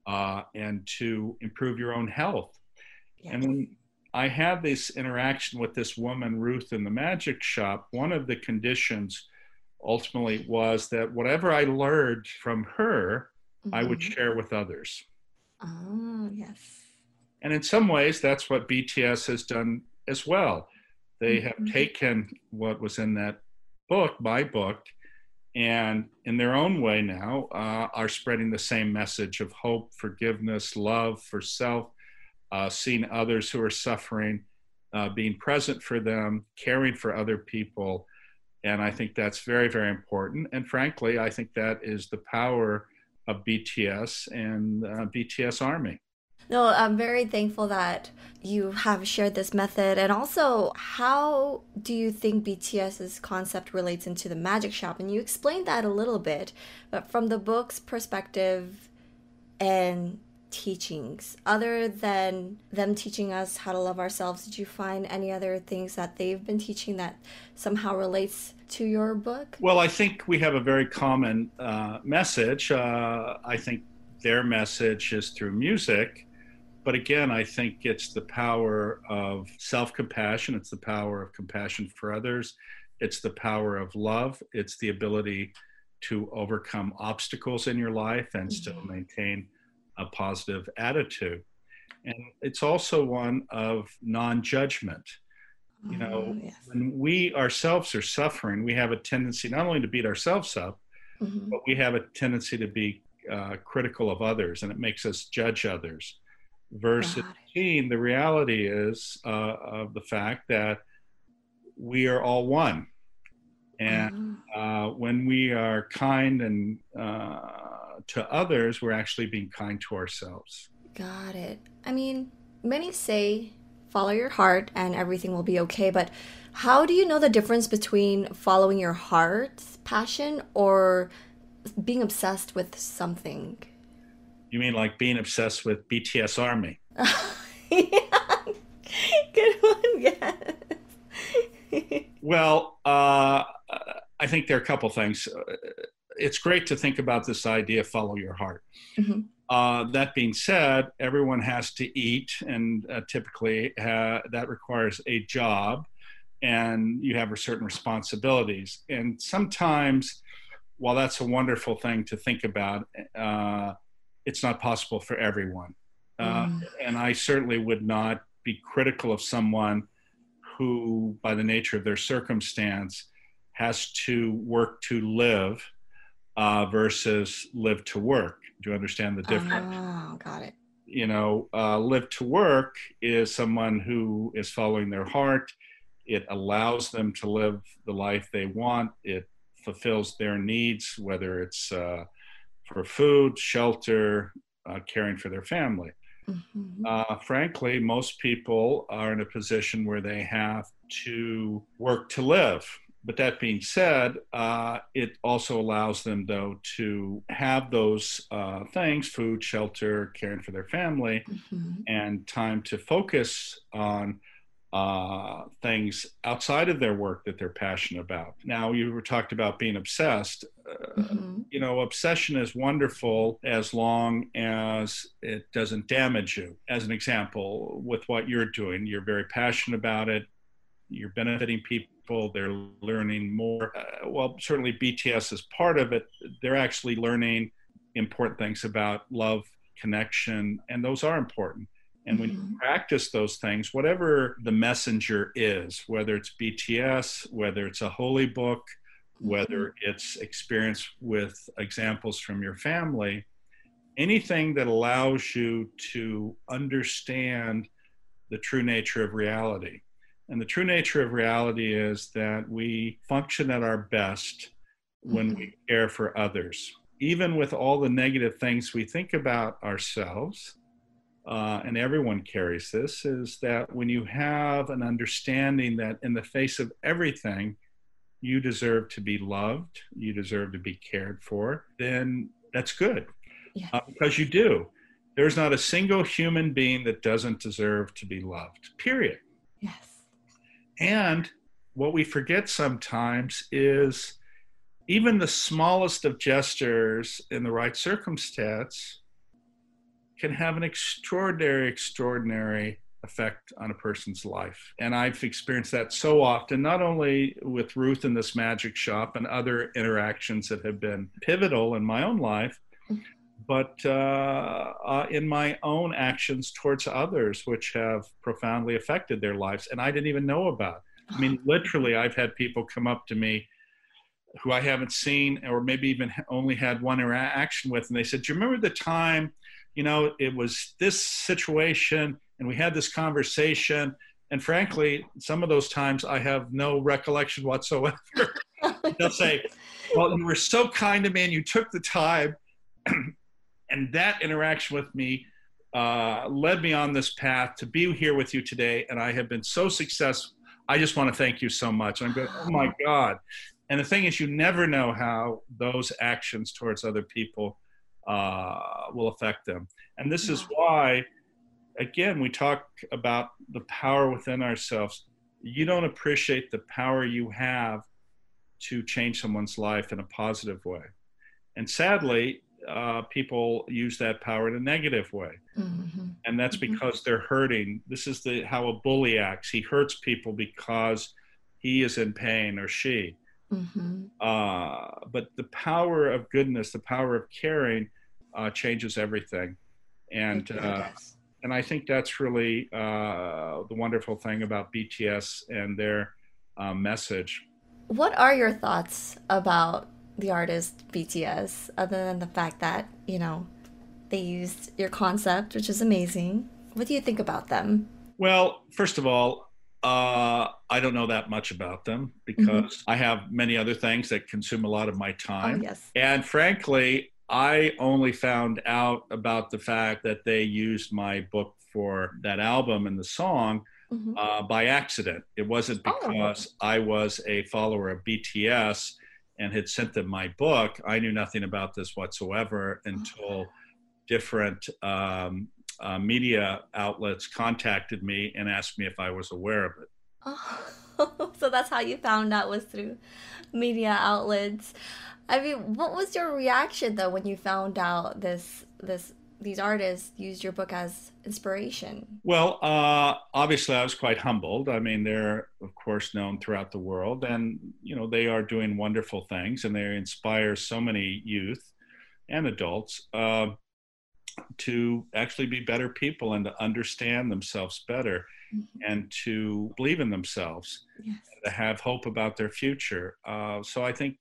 uh, and to improve your own health. And when I had this interaction with this woman, Ruth, in the magic shop, one of the conditions ultimately was that whatever I learned from her, mm-hmm. I would mm-hmm. share with others. Oh, yes. And in some ways, that's what BTS has done as well. They mm-hmm. have taken what was in that book, my book, and in their own way now uh, are spreading the same message of hope, forgiveness, love for self, uh, seeing others who are suffering, uh, being present for them, caring for other people. And I think that's very, very important. And frankly, I think that is the power of BTS and uh, BTS Army. No, I'm very thankful that you have shared this method. And also, how do you think BTS's concept relates into the magic shop? And you explained that a little bit, but from the book's perspective and teachings, other than them teaching us how to love ourselves, did you find any other things that they've been teaching that somehow relates to your book? Well, I think we have a very common uh, message. Uh, I think their message is through music but again, I think it's the power of self compassion, it's the power of compassion for others, it's the power of love, it's the ability to overcome obstacles in your life and mm-hmm. still maintain a positive attitude. And it's also one of non judgment. You know, oh, yes. when we ourselves are suffering, we have a tendency not only to beat ourselves up, mm-hmm. but we have a tendency to be uh, critical of others, and it makes us judge others versus teen, the reality is uh, of the fact that we are all one. And mm-hmm. uh, when we are kind and uh, to others, we're actually being kind to ourselves. Got it. I mean, many say follow your heart and everything will be okay, but how do you know the difference between following your heart's passion or being obsessed with something? You mean like being obsessed with BTS Army? <laughs> yeah. Good one, yes. <laughs> well, uh, I think there are a couple things. It's great to think about this idea follow your heart. Mm-hmm. Uh, that being said, everyone has to eat, and uh, typically ha- that requires a job, and you have certain responsibilities. And sometimes, while that's a wonderful thing to think about, uh, it's not possible for everyone. Uh, mm. And I certainly would not be critical of someone who, by the nature of their circumstance, has to work to live uh, versus live to work. Do you understand the difference? Oh, got it. You know, uh, live to work is someone who is following their heart. It allows them to live the life they want. It fulfills their needs, whether it's uh, for food, shelter, uh, caring for their family. Mm-hmm. Uh, frankly, most people are in a position where they have to work to live. But that being said, uh, it also allows them, though, to have those uh, things food, shelter, caring for their family, mm-hmm. and time to focus on uh, things outside of their work that they're passionate about. Now, you were talked about being obsessed. Uh, mm-hmm. You know, obsession is wonderful as long as it doesn't damage you. As an example, with what you're doing, you're very passionate about it. You're benefiting people. They're learning more. Uh, well, certainly BTS is part of it. They're actually learning important things about love, connection, and those are important and when mm-hmm. you practice those things, whatever the messenger is, whether it's BTS, whether it's a holy book, whether mm-hmm. it's experience with examples from your family, anything that allows you to understand the true nature of reality. And the true nature of reality is that we function at our best when mm-hmm. we care for others. Even with all the negative things we think about ourselves, uh, and everyone carries this, is that when you have an understanding that in the face of everything, you deserve to be loved, you deserve to be cared for, then that's good. Yes. Uh, because you do. There's not a single human being that doesn't deserve to be loved, period. Yes. And what we forget sometimes is even the smallest of gestures in the right circumstance can have an extraordinary, extraordinary effect on a person's life. And I've experienced that so often, not only with Ruth in this magic shop and other interactions that have been pivotal in my own life, but uh, uh, in my own actions towards others, which have profoundly affected their lives and I didn't even know about. I mean, <sighs> literally, I've had people come up to me who I haven't seen or maybe even only had one interaction with, and they said, Do you remember the time you know, it was this situation and we had this conversation. And frankly, some of those times I have no recollection whatsoever. <laughs> They'll say, Well, you were so kind to me and you took the time. <clears throat> and that interaction with me uh, led me on this path to be here with you today. And I have been so successful. I just want to thank you so much. I'm going, Oh my God. And the thing is, you never know how those actions towards other people uh, will affect them. And this is why, again, we talk about the power within ourselves. You don't appreciate the power you have to change someone's life in a positive way. And sadly, uh, people use that power in a negative way. Mm-hmm. And that's mm-hmm. because they're hurting. This is the how a bully acts. He hurts people because he is in pain or she. Mm-hmm. Uh, but the power of goodness, the power of caring, uh, changes everything, and uh, and I think that's really uh, the wonderful thing about BTS and their uh, message. What are your thoughts about the artist BTS, other than the fact that you know they used your concept, which is amazing? What do you think about them? Well, first of all, uh, I don't know that much about them because mm-hmm. I have many other things that consume a lot of my time. Oh, yes. And frankly, I only found out about the fact that they used my book for that album and the song mm-hmm. uh, by accident. It wasn't oh. because oh. I was a follower of BTS and had sent them my book. I knew nothing about this whatsoever until different um, uh, media outlets contacted me and asked me if I was aware of it. Oh, <laughs> so that's how you found out was through media outlets. I mean, what was your reaction though when you found out this this these artists used your book as inspiration? Well, uh, obviously, I was quite humbled. I mean, they're of course known throughout the world, and you know they are doing wonderful things, and they inspire so many youth and adults uh, to actually be better people and to understand themselves better, mm-hmm. and to believe in themselves, yes. to have hope about their future. Uh, so I think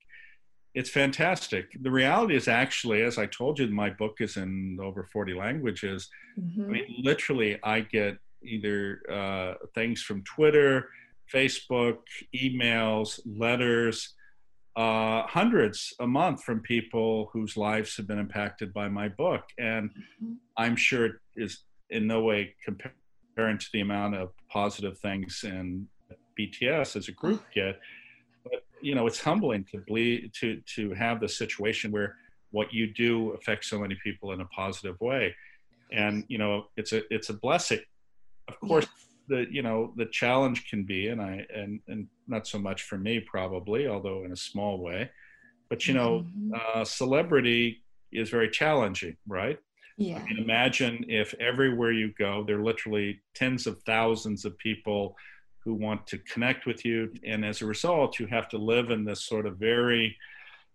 it's fantastic. The reality is actually, as I told you, my book is in over 40 languages. Mm-hmm. I mean, literally, I get either uh, things from Twitter, Facebook, emails, letters, uh, hundreds a month from people whose lives have been impacted by my book. And mm-hmm. I'm sure it is in no way comparing to the amount of positive things in BTS as a group get. But, you know it's humbling to believe to to have the situation where what you do affects so many people in a positive way. And you know it's a it's a blessing. Of course the you know the challenge can be and i and and not so much for me probably although in a small way but you know mm-hmm. uh, celebrity is very challenging right yeah I mean, imagine if everywhere you go there are literally tens of thousands of people who want to connect with you. And as a result, you have to live in this sort of very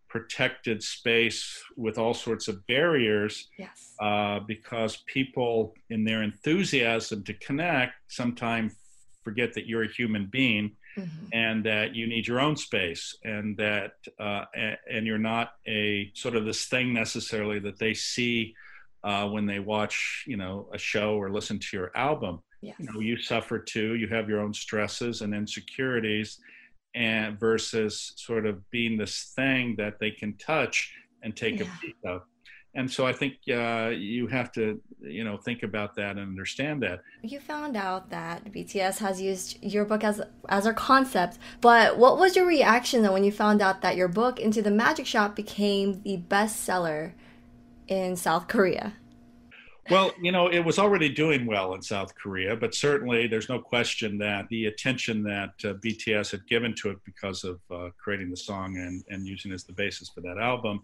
protected space with all sorts of barriers yes. uh, because people, in their enthusiasm to connect, sometimes forget that you're a human being. Mm-hmm. And that you need your own space, and that uh, and you're not a sort of this thing necessarily that they see uh, when they watch, you know, a show or listen to your album. Yes. You know, you suffer too. You have your own stresses and insecurities, and versus sort of being this thing that they can touch and take yeah. a piece of. And so I think uh, you have to, you know, think about that and understand that. You found out that BTS has used your book as as a concept, but what was your reaction then when you found out that your book Into the Magic Shop became the bestseller in South Korea? Well, you know, it was already doing well in South Korea, but certainly there's no question that the attention that uh, BTS had given to it because of uh, creating the song and, and using it as the basis for that album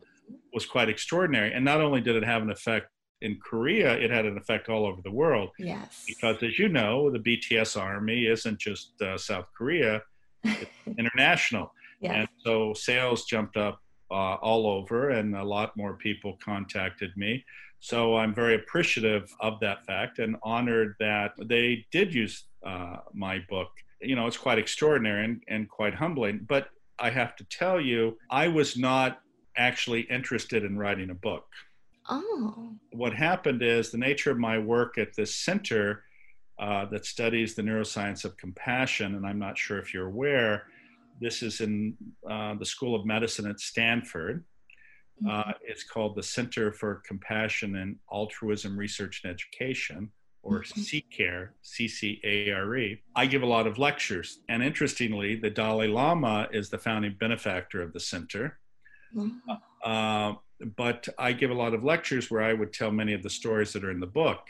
was quite extraordinary. And not only did it have an effect in Korea, it had an effect all over the world. Yes. Because as you know, the BTS army isn't just uh, South Korea, it's <laughs> international. Yes. And so sales jumped up uh, all over, and a lot more people contacted me. So I'm very appreciative of that fact and honored that they did use uh, my book. You know, it's quite extraordinary and, and quite humbling. But I have to tell you, I was not actually interested in writing a book. Oh. What happened is the nature of my work at this center uh, that studies the neuroscience of compassion, and I'm not sure if you're aware, this is in uh, the School of Medicine at Stanford. Uh, mm-hmm. it's called the Center for Compassion and Altruism Research and Education, or mm-hmm. CCARE, CCARE. I give a lot of lectures. And interestingly, the Dalai Lama is the founding benefactor of the center. Mm-hmm. Uh, but I give a lot of lectures where I would tell many of the stories that are in the book.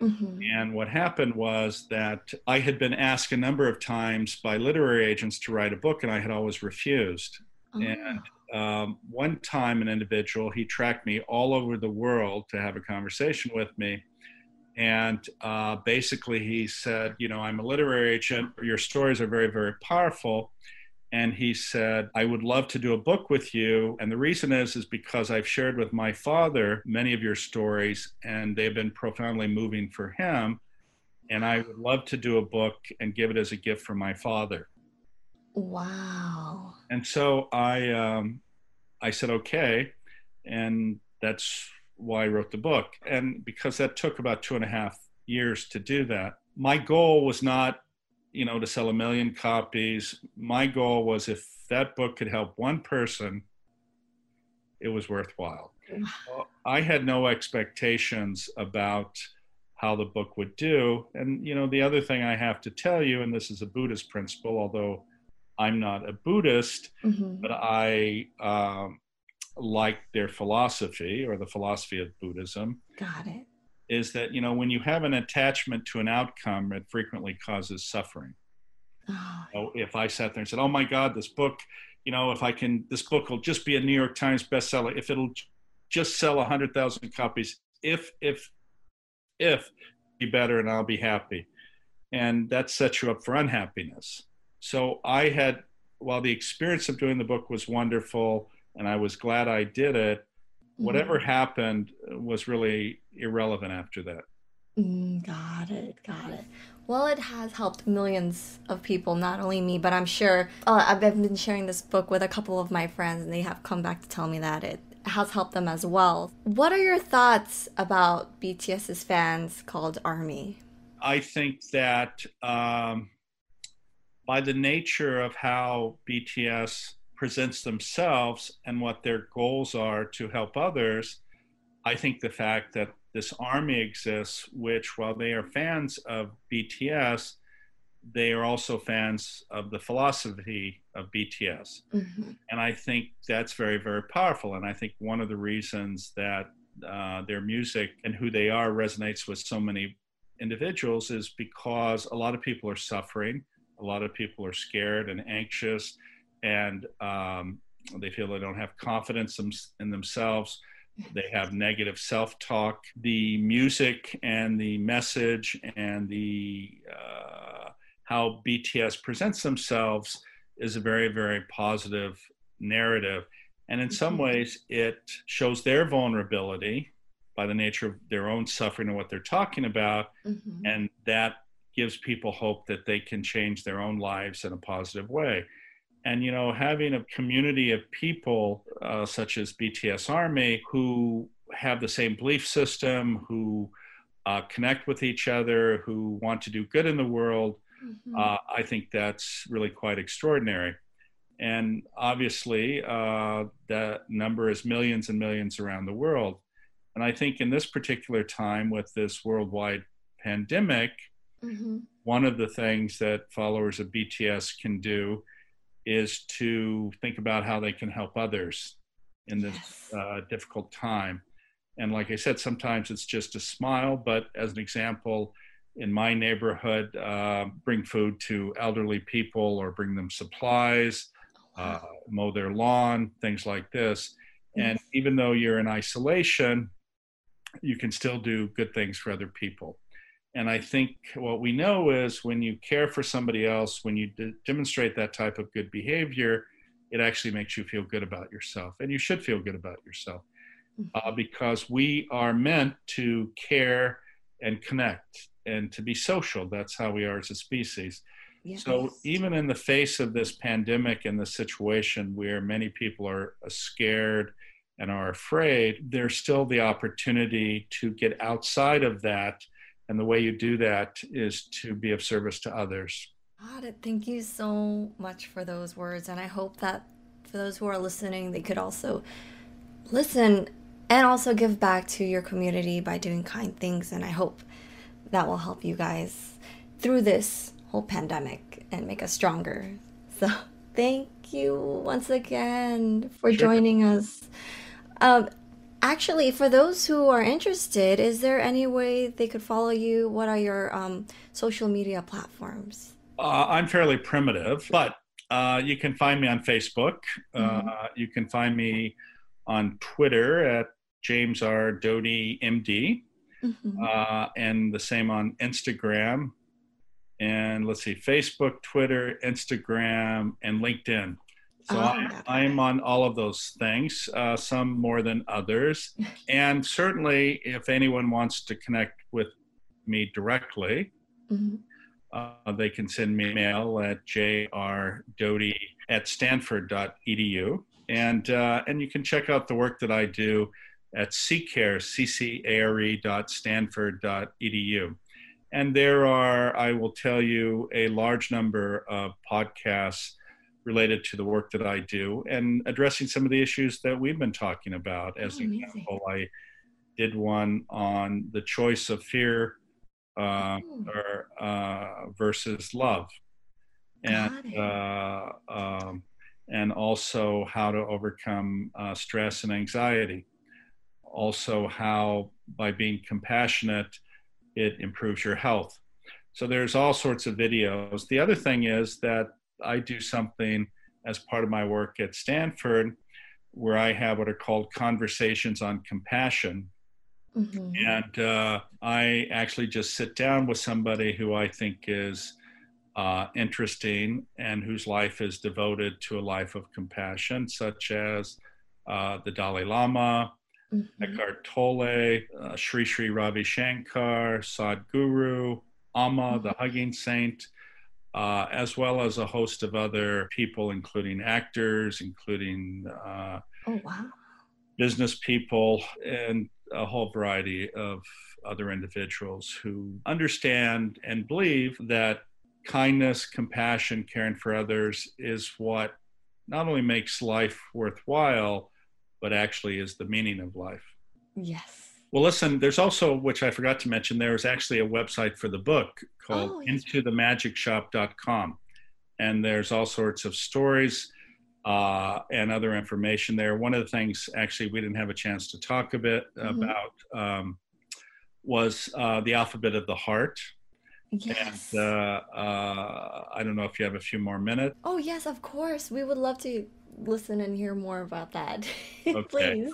Mm-hmm. And what happened was that I had been asked a number of times by literary agents to write a book, and I had always refused. Oh. And um, one time, an individual, he tracked me all over the world to have a conversation with me. And uh, basically, he said, You know, I'm a literary agent. Your stories are very, very powerful. And he said, I would love to do a book with you. And the reason is, is because I've shared with my father many of your stories, and they've been profoundly moving for him. And I would love to do a book and give it as a gift for my father. Wow. And so I um, I said okay, and that's why I wrote the book. And because that took about two and a half years to do that, my goal was not, you know, to sell a million copies. My goal was if that book could help one person, it was worthwhile. Well, I had no expectations about how the book would do. And, you know, the other thing I have to tell you, and this is a Buddhist principle, although I'm not a Buddhist, mm-hmm. but I um, like their philosophy or the philosophy of Buddhism. Got it. Is that, you know, when you have an attachment to an outcome, it frequently causes suffering. Oh. So if I sat there and said, oh my God, this book, you know, if I can, this book will just be a New York Times bestseller, if it'll just sell 100,000 copies, if, if, if, be better and I'll be happy. And that sets you up for unhappiness. So I had, while the experience of doing the book was wonderful and I was glad I did it, whatever mm-hmm. happened was really irrelevant after that. Mm, got it, got it. Well, it has helped millions of people, not only me, but I'm sure uh, I've been sharing this book with a couple of my friends, and they have come back to tell me that it has helped them as well. What are your thoughts about BTS's fans called Army? I think that um, by the nature of how BTS presents themselves and what their goals are to help others, I think the fact that this army exists, which while they are fans of BTS, they are also fans of the philosophy of BTS. Mm-hmm. And I think that's very, very powerful. And I think one of the reasons that uh, their music and who they are resonates with so many individuals is because a lot of people are suffering, a lot of people are scared and anxious, and um, they feel they don't have confidence in themselves they have negative self talk. The music and the message and the uh, how BTS presents themselves is a very, very positive narrative. And in some mm-hmm. ways, it shows their vulnerability by the nature of their own suffering and what they're talking about. Mm-hmm. And that gives people hope that they can change their own lives in a positive way and you know having a community of people uh, such as bts army who have the same belief system who uh, connect with each other who want to do good in the world mm-hmm. uh, i think that's really quite extraordinary and obviously uh, that number is millions and millions around the world and i think in this particular time with this worldwide pandemic mm-hmm. one of the things that followers of bts can do is to think about how they can help others in this yes. uh, difficult time. And like I said, sometimes it's just a smile, but as an example, in my neighborhood, uh, bring food to elderly people or bring them supplies, oh, uh, mow their lawn, things like this. And even though you're in isolation, you can still do good things for other people. And I think what we know is when you care for somebody else, when you d- demonstrate that type of good behavior, it actually makes you feel good about yourself. And you should feel good about yourself mm-hmm. uh, because we are meant to care and connect and to be social. That's how we are as a species. Yes. So, even in the face of this pandemic and the situation where many people are uh, scared and are afraid, there's still the opportunity to get outside of that and the way you do that is to be of service to others. God, thank you so much for those words. And I hope that for those who are listening, they could also listen and also give back to your community by doing kind things. And I hope that will help you guys through this whole pandemic and make us stronger. So thank you once again for sure. joining us. Um, actually, for those who are interested, is there any way they could follow you? What are your um, social media platforms? Uh, I'm fairly primitive, but uh, you can find me on Facebook. Uh, mm-hmm. Uh, you can find me on Twitter at James R. Doty MD, mm-hmm. Uh, and the same on Instagram. And let's see, Facebook, Twitter, Instagram, and LinkedIn. So oh, I, am on all of those things, uh, some more than others. <laughs> and certainly, if anyone wants to connect with me directly, mm-hmm. uh, they can send me mail at jrdoty at stanford.edu. And, uh, and you can check out the work that I do at ccare, C-C-A-R-E dot stanford.edu. And there are, I will tell you, a large number of podcasts related to the work that I do and addressing some of the issues that we've been talking about. As oh, an example, I did one on the choice of fear uh, or, uh, versus love, and uh, um, and also how to overcome uh, stress and anxiety. Also, how by being compassionate, it improves your health. So there's all sorts of videos. The other thing is that I do something as part of my work at Stanford where I have what are called conversations on compassion. Mm-hmm. And uh, I actually just sit down with somebody who I think is uh, interesting and whose life is devoted to a life of compassion, such as uh, the Dalai Lama, mm-hmm. Eckhart Tolle, uh, Sri Sri Ravi Shankar, Sadhguru, Amma, mm-hmm. the Hugging Saint uh, as well as a host of other people, including actors, including uh, oh, wow. business people, and a whole variety of other individuals who understand and believe that kindness, compassion, caring for others is what not only makes life worthwhile, but actually is the meaning of life. Yes. Well, listen, there's also, which I forgot to mention, there is actually a website for the book called oh, yes. intothemagicshop.com. And there's all sorts of stories uh, and other information there. One of the things, actually, we didn't have a chance to talk a bit mm-hmm. about um, was uh, the alphabet of the heart. Yes. And uh, uh, I don't know if you have a few more minutes. Oh, yes, of course. We would love to listen and hear more about that. <laughs> okay. Please.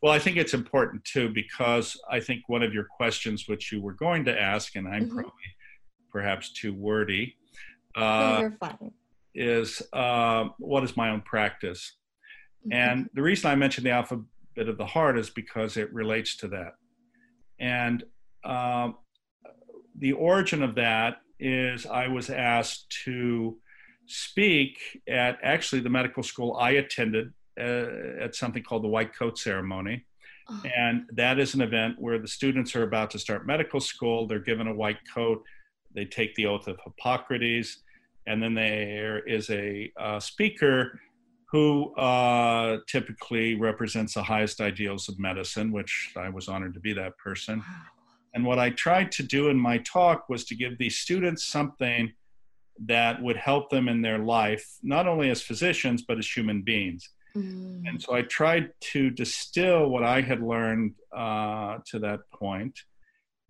Uh, well, I think it's important too because I think one of your questions, which you were going to ask, and I'm mm-hmm. probably perhaps too wordy, uh, is uh, what is my own practice? Mm-hmm. And the reason I mentioned the alphabet of the heart is because it relates to that. And um, the origin of that is I was asked to speak at actually the medical school I attended uh, at something called the White Coat Ceremony. Oh. And that is an event where the students are about to start medical school. They're given a white coat. They take the oath of Hippocrates. And then there is a uh, speaker who uh, typically represents the highest ideals of medicine, which I was honored to be that person. Wow. And what I tried to do in my talk was to give these students something that would help them in their life, not only as physicians, but as human beings. Mm. And so I tried to distill what I had learned uh, to that point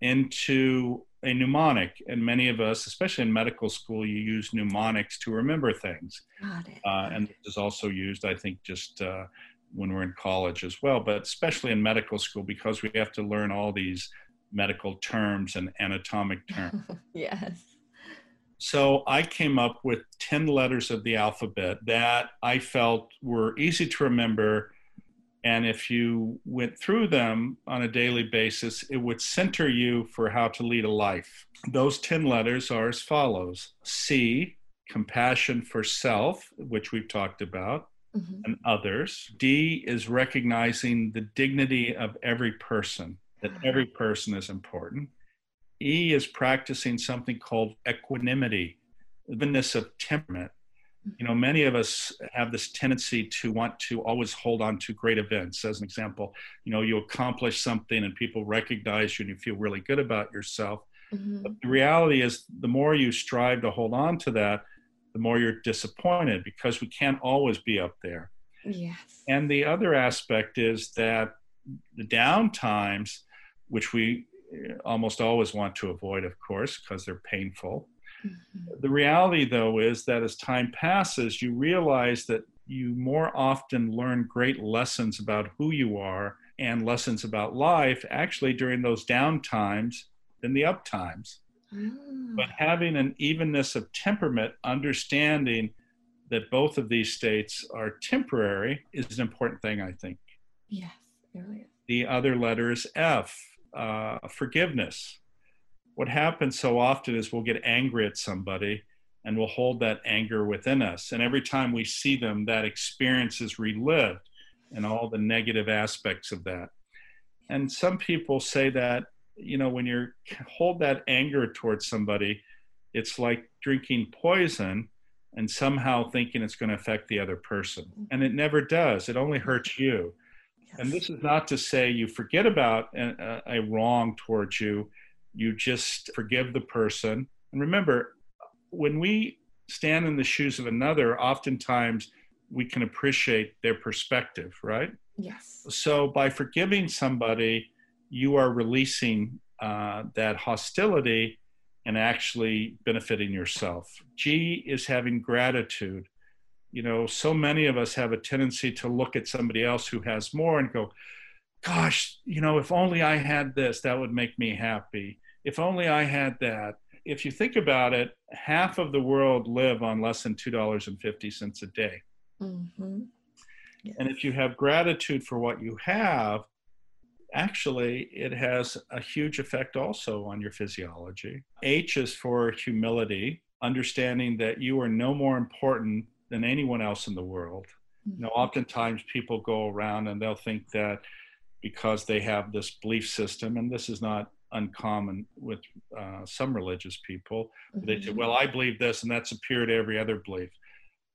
into a mnemonic. And many of us, especially in medical school, you use mnemonics to remember things. Got it. Uh, and it is also used, I think, just uh, when we're in college as well, but especially in medical school because we have to learn all these medical terms and anatomic terms. <laughs> yes. So I came up with 10 letters of the alphabet that I felt were easy to remember. And if you went through them on a daily basis, it would center you for how to lead a life. Those 10 letters are as follows C, compassion for self, which we've talked about, mm-hmm. and others. D is recognizing the dignity of every person, that every person is important. E is practicing something called equanimity, evenness of temperament. You know, many of us have this tendency to want to always hold on to great events. As an example, you know, you accomplish something and people recognize you and you feel really good about yourself. Mm-hmm. But the reality is, the more you strive to hold on to that, the more you're disappointed because we can't always be up there. Yes. And the other aspect is that the down times, which we almost always want to avoid, of course, because they're painful. Mm-hmm. The reality, though, is that as time passes, you realize that you more often learn great lessons about who you are and lessons about life actually during those down times than the up times. Mm. But having an evenness of temperament, understanding that both of these states are temporary, is an important thing, I think. Yes, it really is. The other letter is F, uh, forgiveness. What happens so often is we'll get angry at somebody and we'll hold that anger within us. And every time we see them, that experience is relived and all the negative aspects of that. And some people say that, you know, when you hold that anger towards somebody, it's like drinking poison and somehow thinking it's going to affect the other person. And it never does, it only hurts you. And this is not to say you forget about a, a, wrong towards you, you just forgive the person. And remember, when we stand in the shoes of another, oftentimes we can appreciate their perspective, right? Yes. So by forgiving somebody, you are releasing uh, that hostility and actually benefiting yourself. G is having gratitude. You know, so many of us have a tendency to look at somebody else who has more and go, gosh, you know, if only I had this, that would make me happy. If only I had that. If you think about it, half of the world live on less than $2.50 a day. Mm-hmm. Yes. And if you have gratitude for what you have, actually it has a huge effect also on your physiology. H is for humility, understanding that you are no more important than anyone else in the world. You know, mm-hmm. oftentimes people go around and they'll think that because they have this belief system, and this is not uncommon with uh, some religious people, mm-hmm. they say, mm-hmm. "Well, I believe this, and that's superior to every other belief."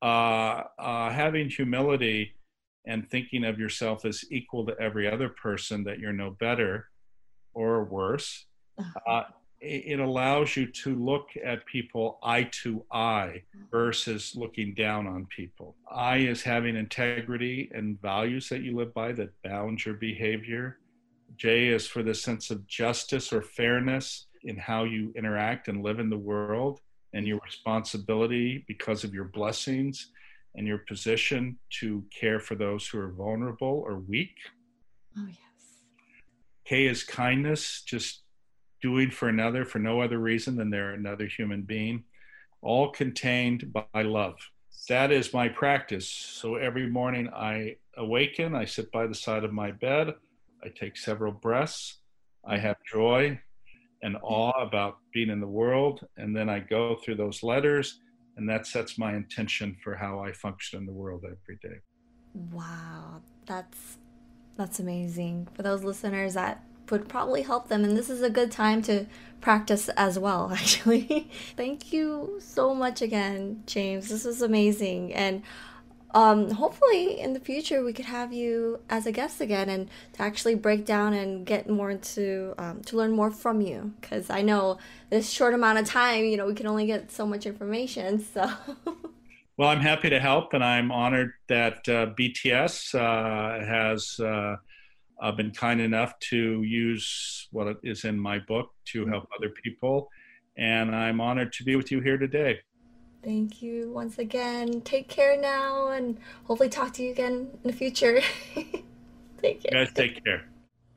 Uh, uh, having humility and thinking of yourself as equal to every other person that you're no better or worse uh-huh. It, allows you to look at people eye to eye versus looking down on people i is having integrity and values that you live by that bound your behavior j is for the sense of justice or fairness in how you interact and live in the world and your responsibility because of your blessings and your position to care for those who are vulnerable or weak. Oh, yes. K is kindness, just doing for another for no other reason than they're another human being, all contained by love. That is my practice. So every morning I awaken, I sit by the side of my bed, I take several breaths, I have joy and awe about being in the world, and then I go through those letters and that sets my intention for how I function in the world every day. Wow, that's that's amazing. For those listeners that would probably help them and this is a good time to practice as well <laughs> actually. Thank you so much again, James. This was amazing and um, hopefully in the future we could have you as a guest again and to actually break down and get more into um, to learn more from you because i know this short amount of time you know we can only get so much information <laughs> so well i'm happy to help and i'm honored that uh, bts uh, has uh, uh, been kind enough to use what is in my book to help other people and i'm honored to be with you here today Thank you once again. Take care now and hopefully talk to you again in the future. <laughs> take care. guys, take care.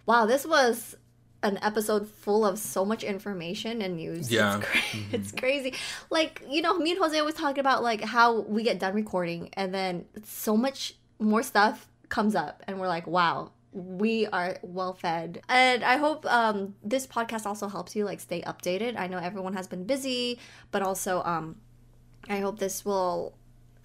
Wow, this was an episode full of so much information and news. Yeah. It's, cra- <laughs> mm-hmm. it's, crazy. Like, you know, me and Jose always talking about like how we get done recording and then so much more stuff comes up and we're like, wow, we are well fed and i hope um, this podcast also helps you like stay updated i know everyone has been busy but also um, I hope this will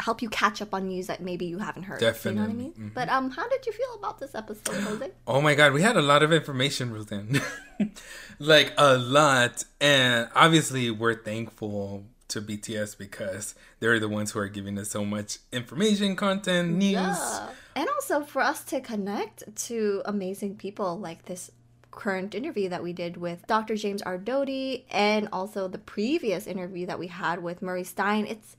help you catch up on news that maybe you haven't heard. Definitely. You know what I mean? Mm-hmm. But um, how did you feel about this episode, Jose? Oh my god, we had a lot of information, Rosan. <laughs> like a lot, and obviously we're thankful to BTS because they're the ones who are giving us so much information, content, news. Yeah. And also for us to connect to amazing people like this current interview that we did with Dr. James R. Doty and also the previous interview that we had with Murray Stein. It's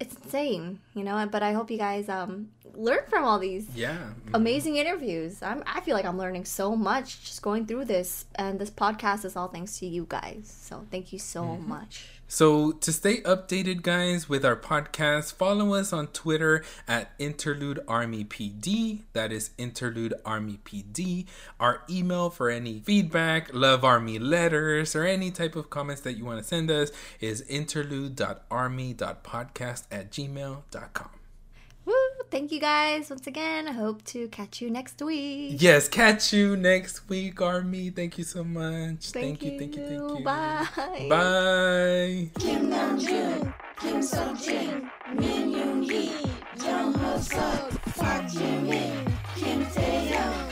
it's insane, you know, but I hope you guys um learn from all these yeah mm-hmm. amazing interviews. I'm I feel like I'm learning so much just going through this and this podcast is all thanks to you guys. So thank you so mm-hmm. much. So, to stay updated, guys, with our podcast, follow us on Twitter at Interlude Army PD. That is Interlude Army PD. Our email for any feedback, love army letters, or any type of comments that you want to send us is interlude.army.podcast at gmail.com thank you guys once again. I hope to catch you next week. Yes, catch you next week, Army. Thank you so much. Thank, thank you, you, thank you, thank you. Bye. Bye. Kim Namjoon, Kim Seokjin, Min Yoongi, Jung Hoseok, Park Jimin, Kim Taehyung.